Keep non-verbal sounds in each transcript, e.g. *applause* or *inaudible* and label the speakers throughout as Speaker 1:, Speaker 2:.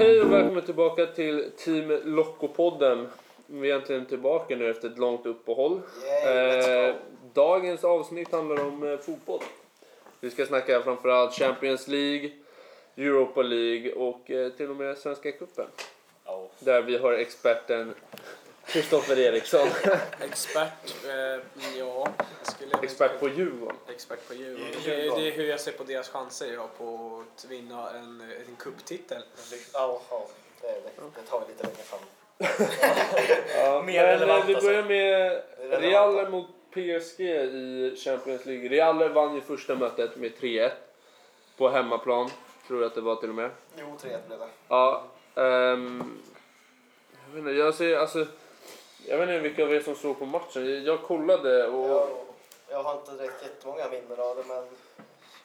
Speaker 1: Hej och välkommen tillbaka till Team Locko-podden. Vi är äntligen tillbaka nu efter ett långt uppehåll.
Speaker 2: Yay,
Speaker 1: Eh, dagens avsnitt handlar om eh, fotboll. Vi ska snacka framförallt Champions League, Europa League och eh, till och med Svenska Cupen.
Speaker 2: Ja.
Speaker 1: Där vi har experten Kristoffer Eriksson. *laughs*
Speaker 3: Expert, eh, ja. Jag skulle
Speaker 1: Expert på Djurgården.
Speaker 3: Expert på Djurgården. Det, det är hur jag ser på deras chanser ja, på att vinna en, en cuptitel.
Speaker 2: Ja, ja. Det, det, det tar vi lite längre fram. *laughs*
Speaker 1: Ja,
Speaker 2: Mer
Speaker 1: men,
Speaker 2: relevant
Speaker 1: eh, vi
Speaker 2: alltså.
Speaker 1: börjar med
Speaker 2: Relevant.
Speaker 1: Real mot PSG i Champions League. Real vann ju första mötet med 3-1 på hemmaplan. Tror jag att det var till och med.
Speaker 2: Jo, 3 blev det.
Speaker 1: Ja, ehm, jag vet inte, jag ser, alltså, jag vet inte vilka av er som såg på matchen. Jag kollade och
Speaker 2: Jag, jag har inte direkt jättemånga minnen av det, men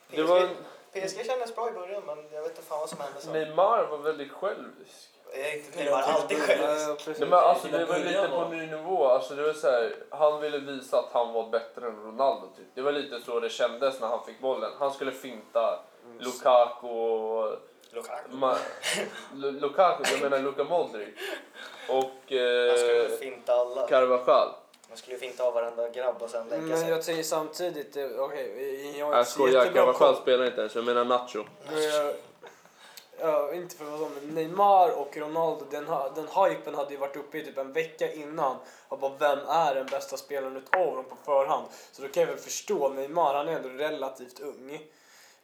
Speaker 2: PSG,
Speaker 1: det var,
Speaker 2: PSG kändes bra i början, men jag vet inte fan vad som hände sen.
Speaker 1: Neymar var väldigt självisk.
Speaker 2: Jag är Neymar alltid själv.
Speaker 3: Ja, precis.
Speaker 1: Nej, men alltså, det var lite på ny nivå. Alltså, det var så här, han ville visa att han var bättre än Ronaldo. Typ. Det var lite så det kändes när han fick bollen. Han skulle finta Lukaku och
Speaker 2: Lukaku.
Speaker 1: Ma- Lu- Lukaku, jag menar Luka Modric. Och
Speaker 2: Han skulle
Speaker 1: eh,
Speaker 2: finta alla.
Speaker 1: Carvajal.
Speaker 2: Han skulle finta av varenda grabb och sen lägga
Speaker 3: Men
Speaker 2: sig.
Speaker 3: jag säger samtidigt, eh, okej, jag har
Speaker 1: Jag
Speaker 3: inte så
Speaker 1: skojar,
Speaker 3: jättebra
Speaker 1: Carvajal
Speaker 3: koll.
Speaker 1: spelar inte ens. Jag menar Nacho.
Speaker 3: Jag- Ja, inte för att vara så, men Neymar och Ronaldo, den, ha- den hypen hade ju varit uppe i typ en vecka innan. Och bara, vem är den bästa spelaren utav dem på förhand? Så då kan jag väl förstå, Neymar han är ändå relativt ung.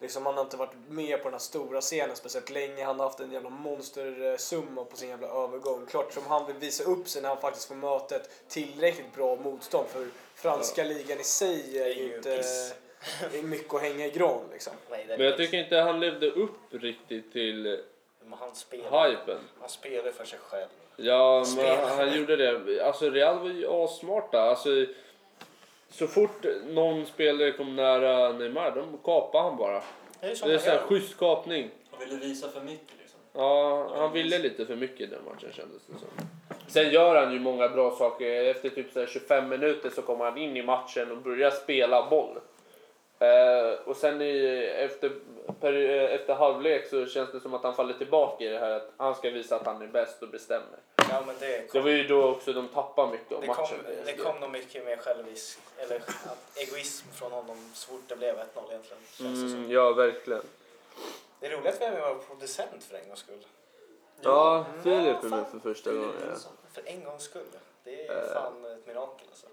Speaker 3: Liksom, han har inte varit med på den här stora scenen speciellt länge. Han har haft en jävla monstersumma på sin jävla övergång. Klart som han vill visa upp sig när han faktiskt får möta ett tillräckligt bra motstånd. För franska ligan i sig är ju inte är mycket att hänga i gran liksom.
Speaker 1: Men jag tycker inte han levde upp riktigt till
Speaker 2: Men han spelar.
Speaker 1: hypen.
Speaker 2: Han spelar för sig själv.
Speaker 1: Ja, men
Speaker 2: Spelar.
Speaker 1: han gjorde det. Alltså Real var ju assmarta. Alltså, så fort någon spelare kom nära Neymar, de kapade han bara.
Speaker 2: Det är som
Speaker 1: Det är
Speaker 2: han
Speaker 1: så här
Speaker 2: gör.
Speaker 1: schysst kapning.
Speaker 4: Han ville visa för mycket liksom.
Speaker 1: Ja, han ville lite för mycket i den matchen kändes det som. Sen gör han ju många bra saker. Efter typ så här 25 minuter så kommer han in i matchen och börjar spela boll. Eh, och sen i, efter, per, eh, efter halvlek så känns det som att han faller tillbaka i det här att han ska visa att han är bäst och bestämmer.
Speaker 2: Ja, men det
Speaker 1: Det
Speaker 2: kom,
Speaker 1: var ju då också de tappade mycket av
Speaker 2: det kom,
Speaker 1: matchen.
Speaker 2: det kom nog mycket mer självisk, eller egoism från honom så fort det blev 1-0 egentligen. Känns det som.
Speaker 1: Mm, ja, verkligen.
Speaker 2: Det är roligt att vi vara producent för en gångs skull.
Speaker 1: Ja, Filip är med för första gången. Ja.
Speaker 2: För en gångs skull. Det är
Speaker 1: Eh.
Speaker 2: fan ett mirakel alltså.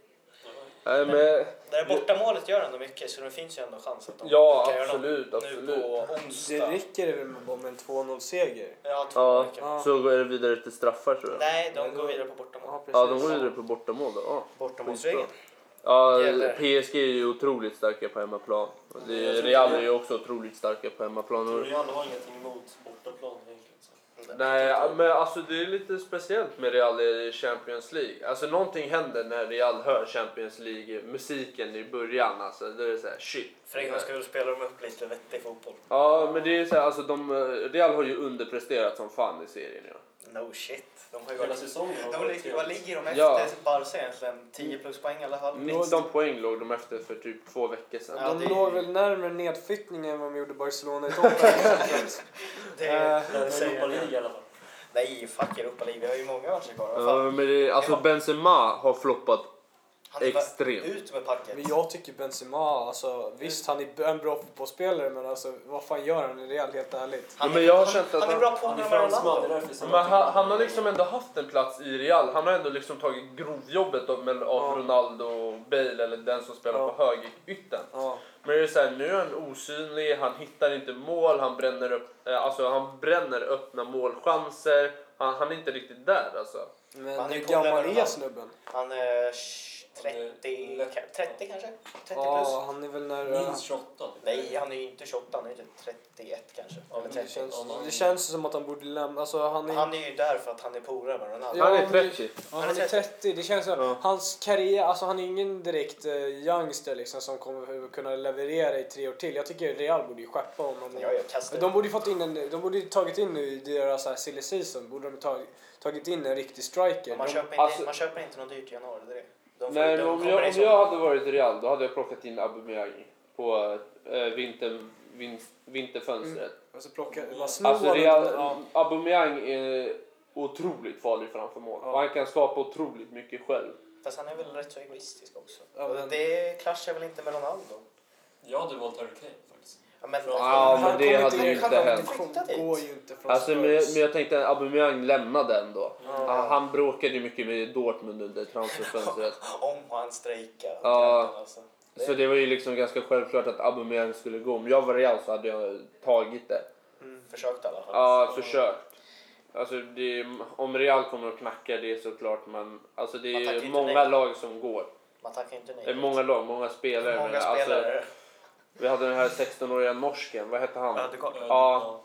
Speaker 1: Nej, men,
Speaker 2: Det där bortamålet gör ändå mycket så det finns ju ändå chans att de
Speaker 1: ja,
Speaker 2: kan göra något
Speaker 1: absolut,
Speaker 2: nu
Speaker 1: absolut.
Speaker 2: på
Speaker 3: Det
Speaker 2: onsdag.
Speaker 3: räcker det väl med bara med en 2-0-seger?
Speaker 2: Ja, två
Speaker 1: Ja,
Speaker 2: veckor.
Speaker 3: Ja.
Speaker 1: så går det vidare till straffar tror jag.
Speaker 2: Nej, de
Speaker 3: Nej,
Speaker 2: går vidare på bortamål.
Speaker 3: Ja.
Speaker 1: Ja, de går vidare på bortamål då. Ja.
Speaker 2: Bortamålsregeln.
Speaker 1: Ja. PSG är ju otroligt starka på hemmaplan. Real är ju också otroligt starka på hemmaplan.
Speaker 4: Real har ingenting emot bortaplan
Speaker 1: nej, men alltså det är lite speciellt med Real i Champions League. Alltså någonting händer när Real hör Champions League, musiken i början. Alltså, då är så här, shit.
Speaker 2: För en gångs skull spelar de upp lite vettig fotboll.
Speaker 1: Ja, men det är så här, alltså de, Real har ju underpresterat som fan i serien. Ja.
Speaker 2: No shit. De har ju
Speaker 4: Hela
Speaker 2: varit...
Speaker 4: säsongen har
Speaker 2: De
Speaker 4: varit
Speaker 2: ligger, vad ligger de efter
Speaker 1: Ja.
Speaker 2: Barca egentligen? 10 plus poäng i alla fall? Minst.
Speaker 1: 19 poäng låg de efter för typ två veckor sedan.
Speaker 2: Ja,
Speaker 3: de
Speaker 2: det är-
Speaker 3: låg väl närmare nedflyttningen än vad de gjorde Barcelona i toppen. *laughs*
Speaker 2: Det
Speaker 3: Eh,
Speaker 2: är, det säger
Speaker 4: Europa. League i alla fall.
Speaker 2: Nej, fuck Europa League. Vi har ju många matcher kvar. Vad
Speaker 1: Ja,
Speaker 2: fan?
Speaker 1: men det, alltså
Speaker 2: Ja.
Speaker 1: Benzema har floppat
Speaker 2: Han
Speaker 1: extremt.
Speaker 2: Ut med packet.
Speaker 3: Men jag tycker Benzema, alltså, visst han är en bra fotbollsspelare men alltså, vad fan gör han i Real helt ärligt?
Speaker 2: Han,
Speaker 1: men
Speaker 2: är-
Speaker 1: jag har
Speaker 2: han,
Speaker 1: känt att
Speaker 2: han är bra på
Speaker 4: Han är fransman, det är därför
Speaker 1: Men han, han har liksom ändå haft en plats i Real. Han har ändå liksom tagit grovjobbet av, med- av
Speaker 3: Ja.
Speaker 1: Ronaldo och Bale eller den som spelar
Speaker 3: Ja.
Speaker 1: på högerytten.
Speaker 3: Ja.
Speaker 1: Men det är så här, nu är han osynlig, han hittar inte mål, han bränner upp, eh, alltså han bränner öppna målchanser. Han, han är inte riktigt där alltså.
Speaker 3: Men
Speaker 2: Han är
Speaker 3: hur gammal är snubben?
Speaker 2: Han är 30,
Speaker 4: lätt.
Speaker 2: 30 kanske? 30 plus?
Speaker 3: Ja, han är väl nära...
Speaker 4: Minst 28. typ.
Speaker 2: Nej, han är ju inte 28, han är typ 31 kanske.
Speaker 4: Ja,
Speaker 2: Eller
Speaker 4: men
Speaker 3: Det
Speaker 2: 30.
Speaker 3: känns,
Speaker 4: Om han-
Speaker 3: det känns som att han borde lämna... Alltså, han är...
Speaker 2: Han är ju där för att han är polare med Ronaldo.
Speaker 3: Ja,
Speaker 1: han är
Speaker 3: men-
Speaker 1: 30.
Speaker 3: Ja, han är 30. Det känns som
Speaker 1: Ja.
Speaker 3: hans karriär, alltså han är ingen direkt uh, youngster liksom som kommer kunna leverera i tre år till. Jag tycker Real borde ju skeppa honom.
Speaker 2: Ja, jag kastar.
Speaker 3: De borde ju fått in en, de borde ju tagit in nu i deras så här silly season, borde de tagit, tagit in en riktig striker.
Speaker 2: man,
Speaker 3: De,
Speaker 2: köper inte,
Speaker 1: alltså-
Speaker 2: man köper inte något dyrt i januari. Det är det. De får-
Speaker 1: Nej,
Speaker 2: de
Speaker 1: om jag, om
Speaker 2: sommar.
Speaker 1: jag hade varit Real då hade jag plockat in Aubameyang på äh, vinter, vinst, vinterfönstret.
Speaker 3: Alltså plocka, snor
Speaker 1: Alltså Real,
Speaker 3: ja.
Speaker 1: Aubameyang är otroligt farlig framför mål.
Speaker 3: Ja.
Speaker 1: Han kan skapa otroligt mycket själv.
Speaker 2: Fast han är väl rätt så egoistisk också.
Speaker 3: Ja, men-
Speaker 2: Det klaschar väl inte med Ronaldo?
Speaker 4: Jag hade valt Harry Kane.
Speaker 2: Ja, men,
Speaker 1: Ja, men
Speaker 3: Han
Speaker 1: det hade
Speaker 3: inte-
Speaker 1: ju inte hänt.
Speaker 2: Flytta dit.
Speaker 3: går ju inte från
Speaker 1: Alltså, men, men jag tänkte att Aubameyang lämnade ändå.
Speaker 3: Ja.
Speaker 1: Han, han bråkade ju mycket med Dortmund under transferfönstret. *laughs*
Speaker 2: Om han strejkar.
Speaker 1: Ja.
Speaker 2: Alltså. Det-
Speaker 1: Så det var ju liksom ganska självklart att Aubameyang skulle gå. Om jag var Real så hade jag tagit det.
Speaker 2: Försökt i alla fall.
Speaker 1: Ja, försökt. Alltså det, om Real kommer att knacka det såklart men alltså det
Speaker 2: Man
Speaker 1: är många
Speaker 2: nej.
Speaker 1: lag som går.
Speaker 2: Man tackar inte nej.
Speaker 1: Det är många lag, många spelare.
Speaker 2: Många
Speaker 1: men alltså,
Speaker 2: spelare.
Speaker 1: Vi hade den här 16-åriga norsken, vad hette han?
Speaker 2: Ödegaard.
Speaker 1: Ja.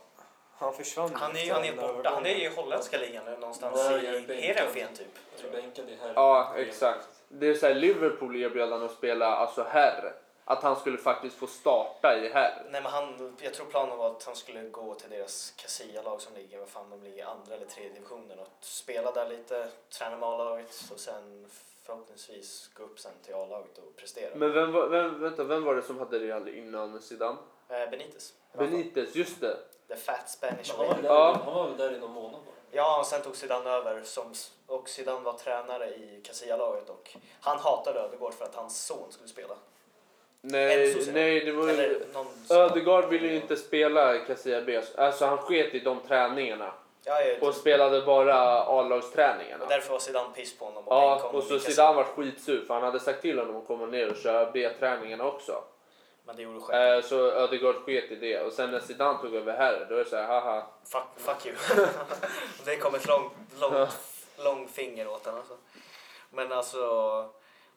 Speaker 3: Han försvann
Speaker 2: Han är han är borta. Han är i holländska ligan nu någonstans
Speaker 4: Ja,
Speaker 2: i. Heerenveen typ.
Speaker 1: Ja, exakt. Det är så här, Liverpool erbjöd han att spela alltså herr. Att han skulle faktiskt få starta i herr.
Speaker 2: Nej men han, jag tror planen var att han skulle gå till deras Casilla-lag som ligger, vad fan de ligger, i andra eller tredje divisionen och spela där lite, träna med A-laget och sen förhoppningsvis gå upp sen till A-laget och prestera.
Speaker 1: Men vem var, vem, vänta, vem var det som hade Real innan Zidane?
Speaker 2: Eh, Benitez.
Speaker 1: Benitez, just det.
Speaker 2: The fat Spanish
Speaker 4: Han var, där,
Speaker 1: Ja.
Speaker 4: han var väl där i någon månad bara.
Speaker 2: Ja, och sen tog Zidane över som, och Zidane var tränare i Casilla-laget och han hatade Ödegård för att hans son skulle spela.
Speaker 1: Nej, nej det var. Ödegaard ville ju inte spela Casilla B. Alltså han sket i de träningarna.
Speaker 2: Ja,
Speaker 1: Och spelade bara A-lagsträningarna.
Speaker 2: och därför var Zidane piss på honom och
Speaker 1: Ja, och
Speaker 2: honom
Speaker 1: så. Zidane var skitsur för han hade sagt till honom att komma ner och köra B-träningarna också.
Speaker 2: Men det gjorde själv.
Speaker 1: Eh, så Ödegaard sket i det. Och sen när Zidane tog över här, då är det så här, haha.
Speaker 2: Fuck, fuck you. *laughs* det kom ett långt, långt, lång finger åt den alltså. Men alltså,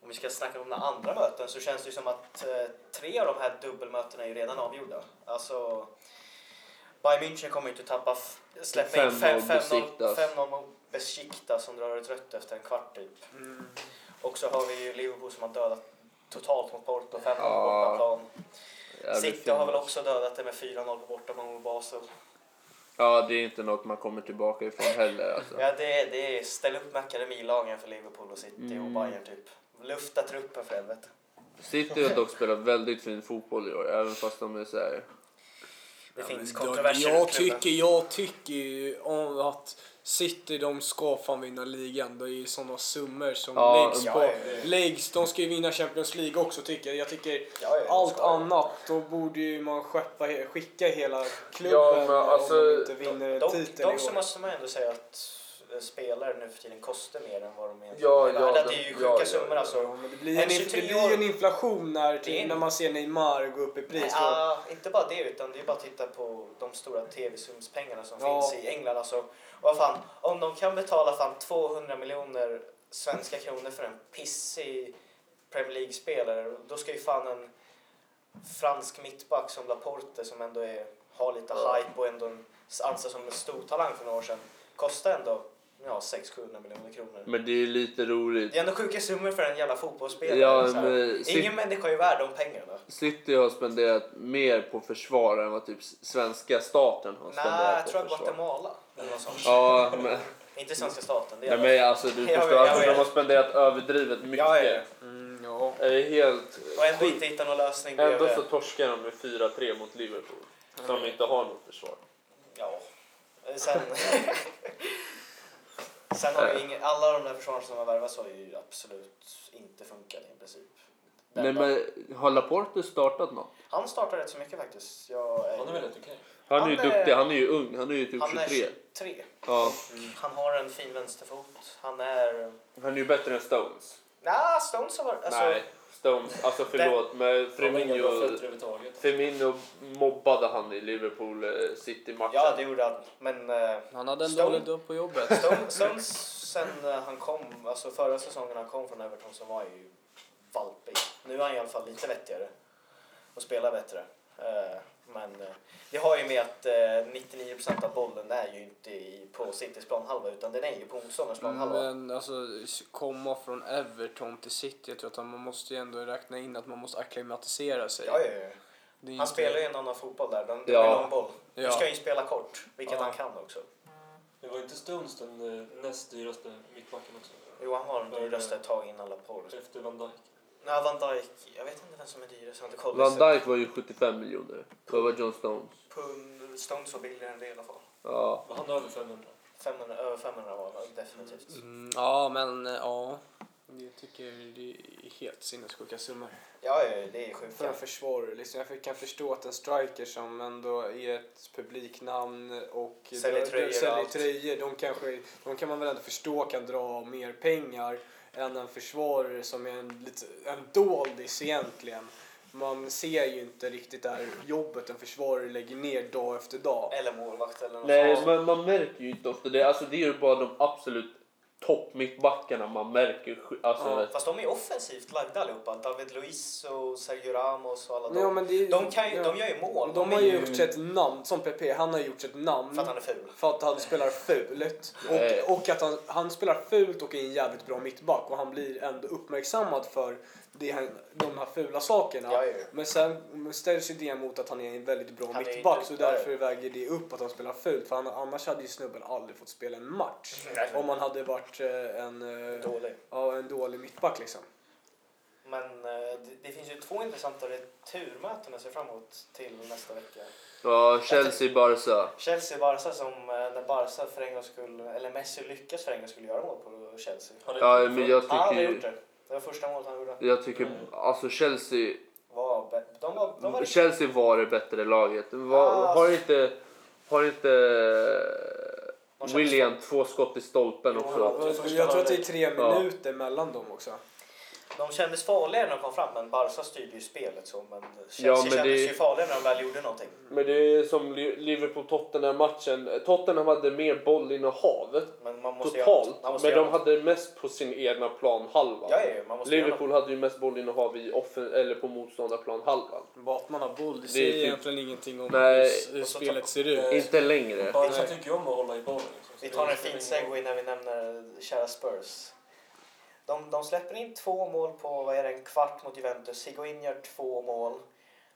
Speaker 2: om vi ska snacka om några andra möten så känns det ju som att eh, tre av de här dubbelmötena är ju redan avgjorda. Alltså, Bayern München kommer ju inte tappa, släppa in
Speaker 1: 5-0
Speaker 2: 5-0
Speaker 1: Besiktas.
Speaker 2: 5-0 mot Besiktas som drar ett rött efter en kvart typ.
Speaker 3: Mm.
Speaker 2: Och så har vi ju Liverpool som har dödat totalt mot Porto, 5-0 på bortaplan. City har väl också dödat det med 4-0 på bortaplan mot Basel.
Speaker 1: Ja, det är inte något man kommer tillbaka ifrån heller alltså.
Speaker 2: Ja, det är, det är ställ upp med akademilagen för Liverpool och City
Speaker 1: Mm.
Speaker 2: och Bayern typ. Lufta truppen för helvete.
Speaker 1: City har dock spelat väldigt fin fotboll i år, även fast de är så här...
Speaker 2: Det finns
Speaker 3: Jag,
Speaker 2: kontroverser
Speaker 3: jag
Speaker 2: klubben.
Speaker 3: tycker, jag tycker ju att City de ska fan vinna ligan. Det är ju sådana summor som
Speaker 1: Ja,
Speaker 3: läggs
Speaker 2: ja,
Speaker 3: på.
Speaker 2: ja,
Speaker 4: ja.
Speaker 3: Läggs, de ska ju vinna Champions League också tycker jag. Jag tycker
Speaker 2: Ja, ja,
Speaker 3: allt
Speaker 2: jag.
Speaker 3: annat, då borde ju man skeppa, skicka hela klubben
Speaker 1: Ja, alltså,
Speaker 3: om de inte vinner
Speaker 2: Dock,
Speaker 3: titeln
Speaker 2: dock
Speaker 3: i
Speaker 2: så
Speaker 3: år.
Speaker 2: måste man ändå säga att spelare nu för tiden kostar mer än vad de egentligen
Speaker 1: Ja,
Speaker 2: är
Speaker 1: ja,
Speaker 2: värda.
Speaker 1: de-
Speaker 2: Det är ju sjuka
Speaker 1: ja,
Speaker 2: summor
Speaker 1: ja.
Speaker 2: alltså.
Speaker 3: Ja, det blir,
Speaker 2: En
Speaker 3: en, det
Speaker 2: 23
Speaker 3: blir ju en inflation när,
Speaker 2: Det är
Speaker 3: till, när man ser Neymar gå upp i pris.
Speaker 2: Ja, inte bara det utan det är bara att titta på de stora tv-sumspengarna som finns i England. Alltså, och fan, om de kan betala fan 200 miljoner svenska kronor för en pissig Premier League-spelare då ska ju fan en fransk mittback som Laporte som ändå är, har lite hype och ändå en, anses som en stor talang för några år sedan kosta ändå ja, 600-700 miljoner kronor.
Speaker 1: Men det är lite roligt.
Speaker 2: Det är ändå sjuka summor för en jävla fotbollsspelare.
Speaker 1: Ja, men City,
Speaker 2: Ingen människa är ju värd de pengarna.
Speaker 1: City har spenderat mer på försvar än vad typ svenska staten har
Speaker 2: Nej,
Speaker 1: spenderat
Speaker 2: jag
Speaker 1: på
Speaker 2: tror att
Speaker 1: försvar.
Speaker 2: Guatemala eller något sånt.
Speaker 1: Ja, men, *laughs*
Speaker 2: Inte svenska staten. Det är
Speaker 1: nej, men alltså du *laughs*
Speaker 2: Jag
Speaker 1: förstår, alltså,
Speaker 2: jag
Speaker 1: de har spenderat överdrivet mycket.
Speaker 2: Ja, ja.
Speaker 3: Mm, ja.
Speaker 1: Det är helt
Speaker 2: Och ändå inte hitta någon lösning.
Speaker 1: Ändå så torskar de med 4-3 mot Liverpool. Som inte har något försvar.
Speaker 2: Ja. Sen... *laughs* Sen har ju ingen, alla de där försvararna som har värvats har ju absolut inte funkat i princip. Den
Speaker 1: Nej,
Speaker 2: enda-
Speaker 1: men har Laporte startat något?
Speaker 2: Han startar rätt så mycket faktiskt. Jag är,
Speaker 4: Han är väl rätt okej.
Speaker 1: Han är
Speaker 2: Han
Speaker 1: ju
Speaker 2: är-
Speaker 1: duktig, han är ju ung, han är ju typ
Speaker 2: han är
Speaker 1: 23.
Speaker 2: 23.
Speaker 1: Ja,
Speaker 2: Han har en fin vänsterfot. Han är...
Speaker 1: han är ju bättre än Stones.
Speaker 2: Nja, Stones har varit... Alltså,
Speaker 1: Nej, Stones, alltså förlåt, men Firmino. Firmino mobbade han i Liverpool eh, City-matchen.
Speaker 2: Ja, det gjorde han. Men eh,
Speaker 3: Han hade en
Speaker 2: Stone-
Speaker 3: dålig dag på jobbet.
Speaker 2: Stones, Stones sen eh, han kom, alltså förra säsongen han kom från Everton så var han ju valpig. Nu är han i alla fall lite vettigare och spelar bättre. Men eh, det har ju med att eh, 99% av bollen är ju inte i, på Citys planhalva utan den är ju på motståndarens planhalva.
Speaker 3: Men alltså komma från Everton till City, jag tror att man måste ju ändå räkna in att man måste acklimatisera sig.
Speaker 2: Ja, ja, ja.
Speaker 3: Det är
Speaker 2: Han
Speaker 3: inte-
Speaker 2: spelar ju en annan fotboll där, den, den
Speaker 1: Ja.
Speaker 2: är lång boll.
Speaker 3: Ja.
Speaker 2: ska ju spela kort, vilket
Speaker 3: Ja.
Speaker 2: han kan också.
Speaker 4: Det var inte Stones den eh, näst dyraste mittbacken också?
Speaker 2: Jo, han har en dyraste ett tag innan Laporte.
Speaker 4: Efter Van Dijk.
Speaker 2: Ja, Van Dijk. Jag vet inte vem som är dyrast. Jag har inte.
Speaker 1: Van Dijk var ju 75 miljoner. Vad var John Stones?
Speaker 2: Pund, Stones var billigare än det i alla fall.
Speaker 1: Ja.
Speaker 4: Var han över 500?
Speaker 2: 500, över 500 var han definitivt.
Speaker 3: Mm, ja, men eh, ja. Jag tycker det är helt sinnessjuka summor.
Speaker 2: Ja, ja, det är
Speaker 3: För
Speaker 2: sjuka.
Speaker 3: en försvarare. Liksom, jag kan förstå att en striker som ändå är ett publiknamn och
Speaker 2: Säljer tröjor
Speaker 3: säljer tröjor de, kanske, de kan man väl ändå förstå kan dra mer pengar än en försvarare som är en, lite, en doldis egentligen. Man ser ju inte riktigt det här jobbet en försvarare lägger ner dag efter dag.
Speaker 2: Eller målvakt eller något
Speaker 1: Nej, man, man märker ju inte ofta det. Alltså det är ju bara de absolut topp mittbackarna man märker. Alltså,
Speaker 3: Ja.
Speaker 2: Fast de är offensivt lagda allihopa. David Luiz och Sergio Ramos och alla
Speaker 3: Ja,
Speaker 2: de.
Speaker 3: men det,
Speaker 2: De, kan ju,
Speaker 3: ja.
Speaker 2: de gör ju mål.
Speaker 3: De
Speaker 2: är
Speaker 3: har ju gjort sig ett namn, som PP, han har gjort sig ett namn.
Speaker 2: För att han är ful.
Speaker 3: För att han spelar fult. *laughs* Och, och att han, han spelar fult och är en jävligt bra mittback. Och han blir ändå uppmärksammad för det han, de här fula sakerna.
Speaker 2: Ja, ja.
Speaker 3: Men sen ställs ju det mot att han är en väldigt bra
Speaker 2: Han
Speaker 3: mittback. Så därför väger det upp att han spelar fult. För han, annars hade ju snubben aldrig fått spela en match.
Speaker 2: Nej.
Speaker 3: Om han hade varit eh, en, eh,
Speaker 2: Dålig.
Speaker 3: ja, en dålig mittback liksom.
Speaker 2: Men eh, det, det finns ju två intressanta returmöten att se fram emot till nästa vecka.
Speaker 1: ja, Chelsea-Barca.
Speaker 2: Chelsea-Barca som när Barca för en gångs skull, eller Messi lyckas för en gångs skull göra mål på Chelsea.
Speaker 1: Ja, men jag
Speaker 2: Han har gjort
Speaker 1: tycker,
Speaker 2: det. Det var första målet han gjorde.
Speaker 1: jag tycker alltså Chelsea,
Speaker 2: Var, be- de var, de var
Speaker 1: Chelsea var det bättre laget. Var,
Speaker 2: Ah.
Speaker 1: har inte, har inte William två skott i stolpen också?
Speaker 2: ja.
Speaker 3: Jag, tror att det är tre
Speaker 1: Ja.
Speaker 3: minuter mellan dem också.
Speaker 2: De kändes farligare när de kom fram, men Barca styrde ju spelet så. Men Chelsea
Speaker 1: Ja, men
Speaker 2: kändes
Speaker 1: det-
Speaker 2: ju farligare när de väl gjorde någonting.
Speaker 1: Men det är som Li- Liverpool-Tottenham-matchen. Tottenham hade mer bollinnehav
Speaker 2: Men man måste
Speaker 1: totalt.
Speaker 2: Göra, man måste
Speaker 1: Men de hade mest på sin egna planhalva.
Speaker 2: Ja, ja,
Speaker 1: Liverpool hade ju mest bollinnehav i offen, eller på motståndarplanhalvan.
Speaker 3: Bara att man har boll, det
Speaker 1: Det är
Speaker 3: säger
Speaker 1: typ-
Speaker 3: egentligen ingenting om
Speaker 1: Nej.
Speaker 3: hur spelet ser ut.
Speaker 1: Inte längre.
Speaker 4: Barca tycker ju om att hålla i bollen. Liksom.
Speaker 2: Vi tar en fin segway när vi nämner kära Spurs. De, de släpper in två mål på vad är det, en kvart mot Juventus. Higuain gör två mål.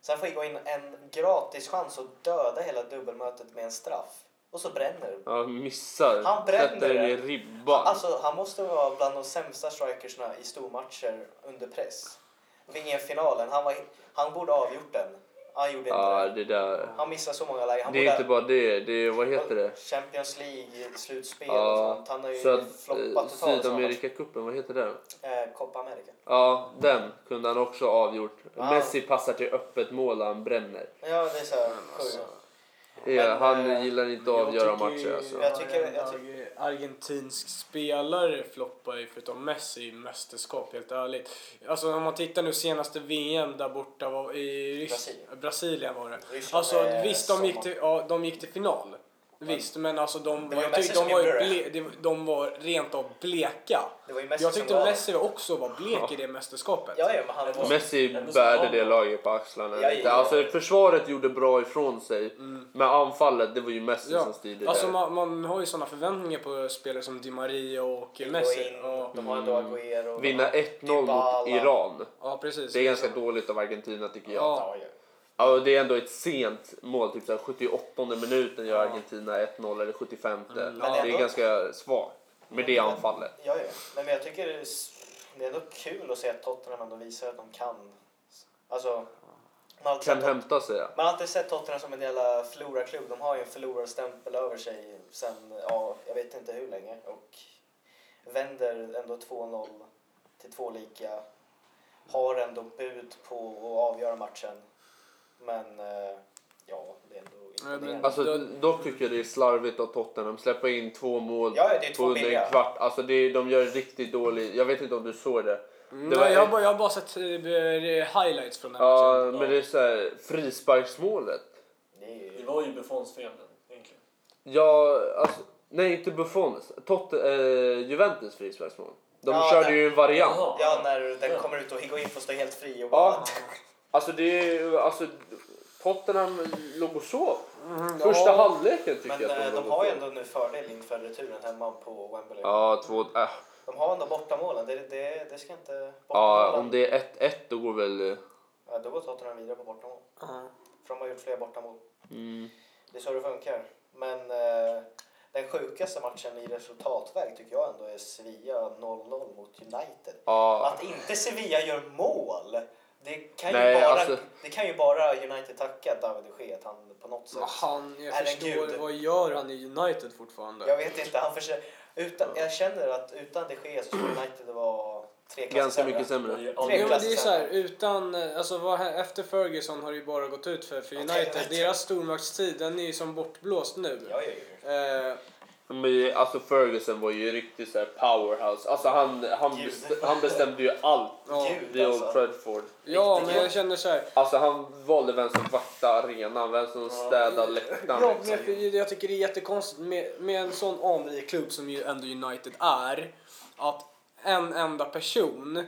Speaker 2: Sen får Higuain en gratis chans att döda hela dubbelmötet med en straff. Och så bränner.
Speaker 1: Ja, missar.
Speaker 2: Han bränner
Speaker 1: Sätter den i ribban.
Speaker 2: Alltså, han måste vara bland de sämsta strikersna i stormatcher under press. VM-finalen, han, var, han borde ha avgjort den. Han gjorde inte
Speaker 1: ja,
Speaker 2: det.
Speaker 1: det där.
Speaker 2: Han missar så många lägen. Han
Speaker 1: Det är inte bara det. Det är, vad heter det?
Speaker 2: Champions League-slutspel
Speaker 1: Ja,
Speaker 2: och sånt. Han har ju
Speaker 1: Så att
Speaker 2: floppat
Speaker 1: eh,
Speaker 2: totalt. i sådana
Speaker 1: Sydamerikacupen, vad heter den?
Speaker 2: Eh, Copa America.
Speaker 1: Ja, den kunde han också ha avgjort.
Speaker 2: Ja.
Speaker 1: Messi passar till öppet mål och han bränner.
Speaker 2: Ja, det är så här
Speaker 3: Alltså.
Speaker 1: Ja,
Speaker 2: Men,
Speaker 1: han
Speaker 2: eh,
Speaker 1: gillar inte att avgöra
Speaker 3: tycker
Speaker 1: matcher alltså.
Speaker 2: Jag tycker- jag
Speaker 3: arg- argentinsk spelare floppar ju förutom Messi i mästerskap helt ärligt. Alltså om man tittar nu senaste VM där borta var i
Speaker 2: Brasilien.
Speaker 3: Brasilien var det.
Speaker 2: Ryssland
Speaker 3: Alltså visst de gick till, ja, de gick till final. Visst men alltså de,
Speaker 2: var
Speaker 3: jag tyckte de var, ble, de, de var rent av bleka. Jag tyckte
Speaker 2: var-
Speaker 3: Messi också var blek i det mästerskapet.
Speaker 2: Ja, ja, men han var...
Speaker 1: Messi
Speaker 4: Ändå
Speaker 1: bärde det laget på axlarna.
Speaker 2: Ja,
Speaker 1: lite.
Speaker 2: ja.
Speaker 1: Alltså, försvaret gjorde bra ifrån sig. Men anfallet, det var ju Messi
Speaker 3: Ja,
Speaker 1: som styrde
Speaker 3: Alltså
Speaker 1: där.
Speaker 3: man, man har ju sådana förväntningar på spelare som Di Maria och Messi. Ja,
Speaker 2: de har ändå Agüero.
Speaker 1: Mm. Vinna 1-0
Speaker 2: Dybala.
Speaker 1: mot Iran.
Speaker 3: ja precis.
Speaker 1: Det är ganska dåligt av Argentina tycker jag.
Speaker 3: Ja.
Speaker 2: Ja, ja.
Speaker 1: Ja, och det är ändå ett sent mål, typ så här 78 minuten gör Argentina 1-0 eller 75.
Speaker 3: Mm,
Speaker 1: det
Speaker 2: ja.
Speaker 1: är ganska svagt med det anfallet.
Speaker 2: Ja, ja. Men jag tycker det är ändå kul att se att Tottenham ändå visar att de kan. Alltså, man
Speaker 1: Kan
Speaker 2: sett-
Speaker 1: hämta sig.
Speaker 2: Man har alltid sett Tottenham som en jävla förlorarklubb. De har ju en förlorarstämpel över sig sen, ja, jag vet inte hur länge. Och vänder ändå 2-0 till två lika. Har ändå bud på att avgöra matchen. Men, eh, ja, det är ändå
Speaker 3: men-
Speaker 2: imponerande.
Speaker 1: Alltså,
Speaker 3: Då-
Speaker 1: dock tycker jag det är slarvigt av Tottenham. Släppa in två mål
Speaker 2: Ja, ja, det är
Speaker 1: på
Speaker 2: två
Speaker 1: under
Speaker 2: billiga.
Speaker 1: en kvart. Alltså det, de gör riktigt dåligt. Jag vet inte om du såg det.
Speaker 3: Mm,
Speaker 1: Det var
Speaker 3: Nej, jag, har bara, jag har bara sett eh, highlights från den
Speaker 1: Ja,
Speaker 3: matchen.
Speaker 1: men det är så här, frisparksmålet.
Speaker 2: Det är ju-
Speaker 4: var ju Buffons fel egentligen.
Speaker 1: Ja, alltså, nej inte Buffons. Tot, eh, Juventus frisparksmål. De
Speaker 2: Ja,
Speaker 1: körde
Speaker 2: det-
Speaker 1: ju en variant.
Speaker 4: Jaha.
Speaker 2: Ja, när den
Speaker 4: Ja.
Speaker 2: kommer ut och Higuain får stå helt fri och bara...
Speaker 1: Ja, *laughs* alltså det är alltså Tottenham låg och sov.
Speaker 3: Mm,
Speaker 1: Första
Speaker 3: ja.
Speaker 1: halvleken tycker
Speaker 2: Men
Speaker 1: jag att
Speaker 2: eh,
Speaker 1: de,
Speaker 2: de
Speaker 1: låg
Speaker 2: har ju ändå nu fördel inför returen hemma på Wembley.
Speaker 1: Ja, två, äh.
Speaker 2: De har ändå bortamålen. Det, det, det ska inte...
Speaker 1: ja, om det är 1-1 då går väl...
Speaker 2: Ja, då går Tottenham vidare på bortamål.
Speaker 3: Ja.
Speaker 2: För de har gjort fler bortamål.
Speaker 1: Mm.
Speaker 2: Det är så det funkar. Men eh, den sjukaste matchen i resultatväg tycker jag ändå är Sevilla 0-0 mot United.
Speaker 1: Ja,
Speaker 2: Att inte Sevilla gör mål, det kan,
Speaker 1: Nej,
Speaker 2: ju, bara,
Speaker 1: alltså-
Speaker 2: det kan ju bara United tacka David de Gea att han på något sätt...
Speaker 3: Han, jag
Speaker 2: Är en
Speaker 3: förstår,
Speaker 2: gud.
Speaker 3: vad gör han i United fortfarande?
Speaker 2: Jag vet inte, han försöker... Utan, jag känner att utan de Gea så skulle United vara tre klasser
Speaker 1: ganska mycket sämre.
Speaker 2: Tre
Speaker 3: Jo, men det är så här, utan, alltså vad, efter Ferguson har det ju bara gått ut för, för United. Deras stormaktstid, den är ju som bortblåst nu.
Speaker 2: Ja, ja, ja.
Speaker 3: Eh,
Speaker 1: Men, alltså Ferguson var ju riktigt så här powerhouse. Alltså han, han, bestämde, han bestämde ju allt
Speaker 3: ja,
Speaker 2: Gud,
Speaker 1: vid Old
Speaker 2: alltså.
Speaker 1: Trafford.
Speaker 3: ja,
Speaker 2: Riktigt
Speaker 3: men jag känner så här.
Speaker 1: Alltså han valde vem som vaktade arenan, vem som städade läktaren.
Speaker 3: Ja, men
Speaker 1: liksom.
Speaker 3: jag, jag tycker det är jättekonstigt med, med en sån anrik klubb som ju ändå United är. Att en enda person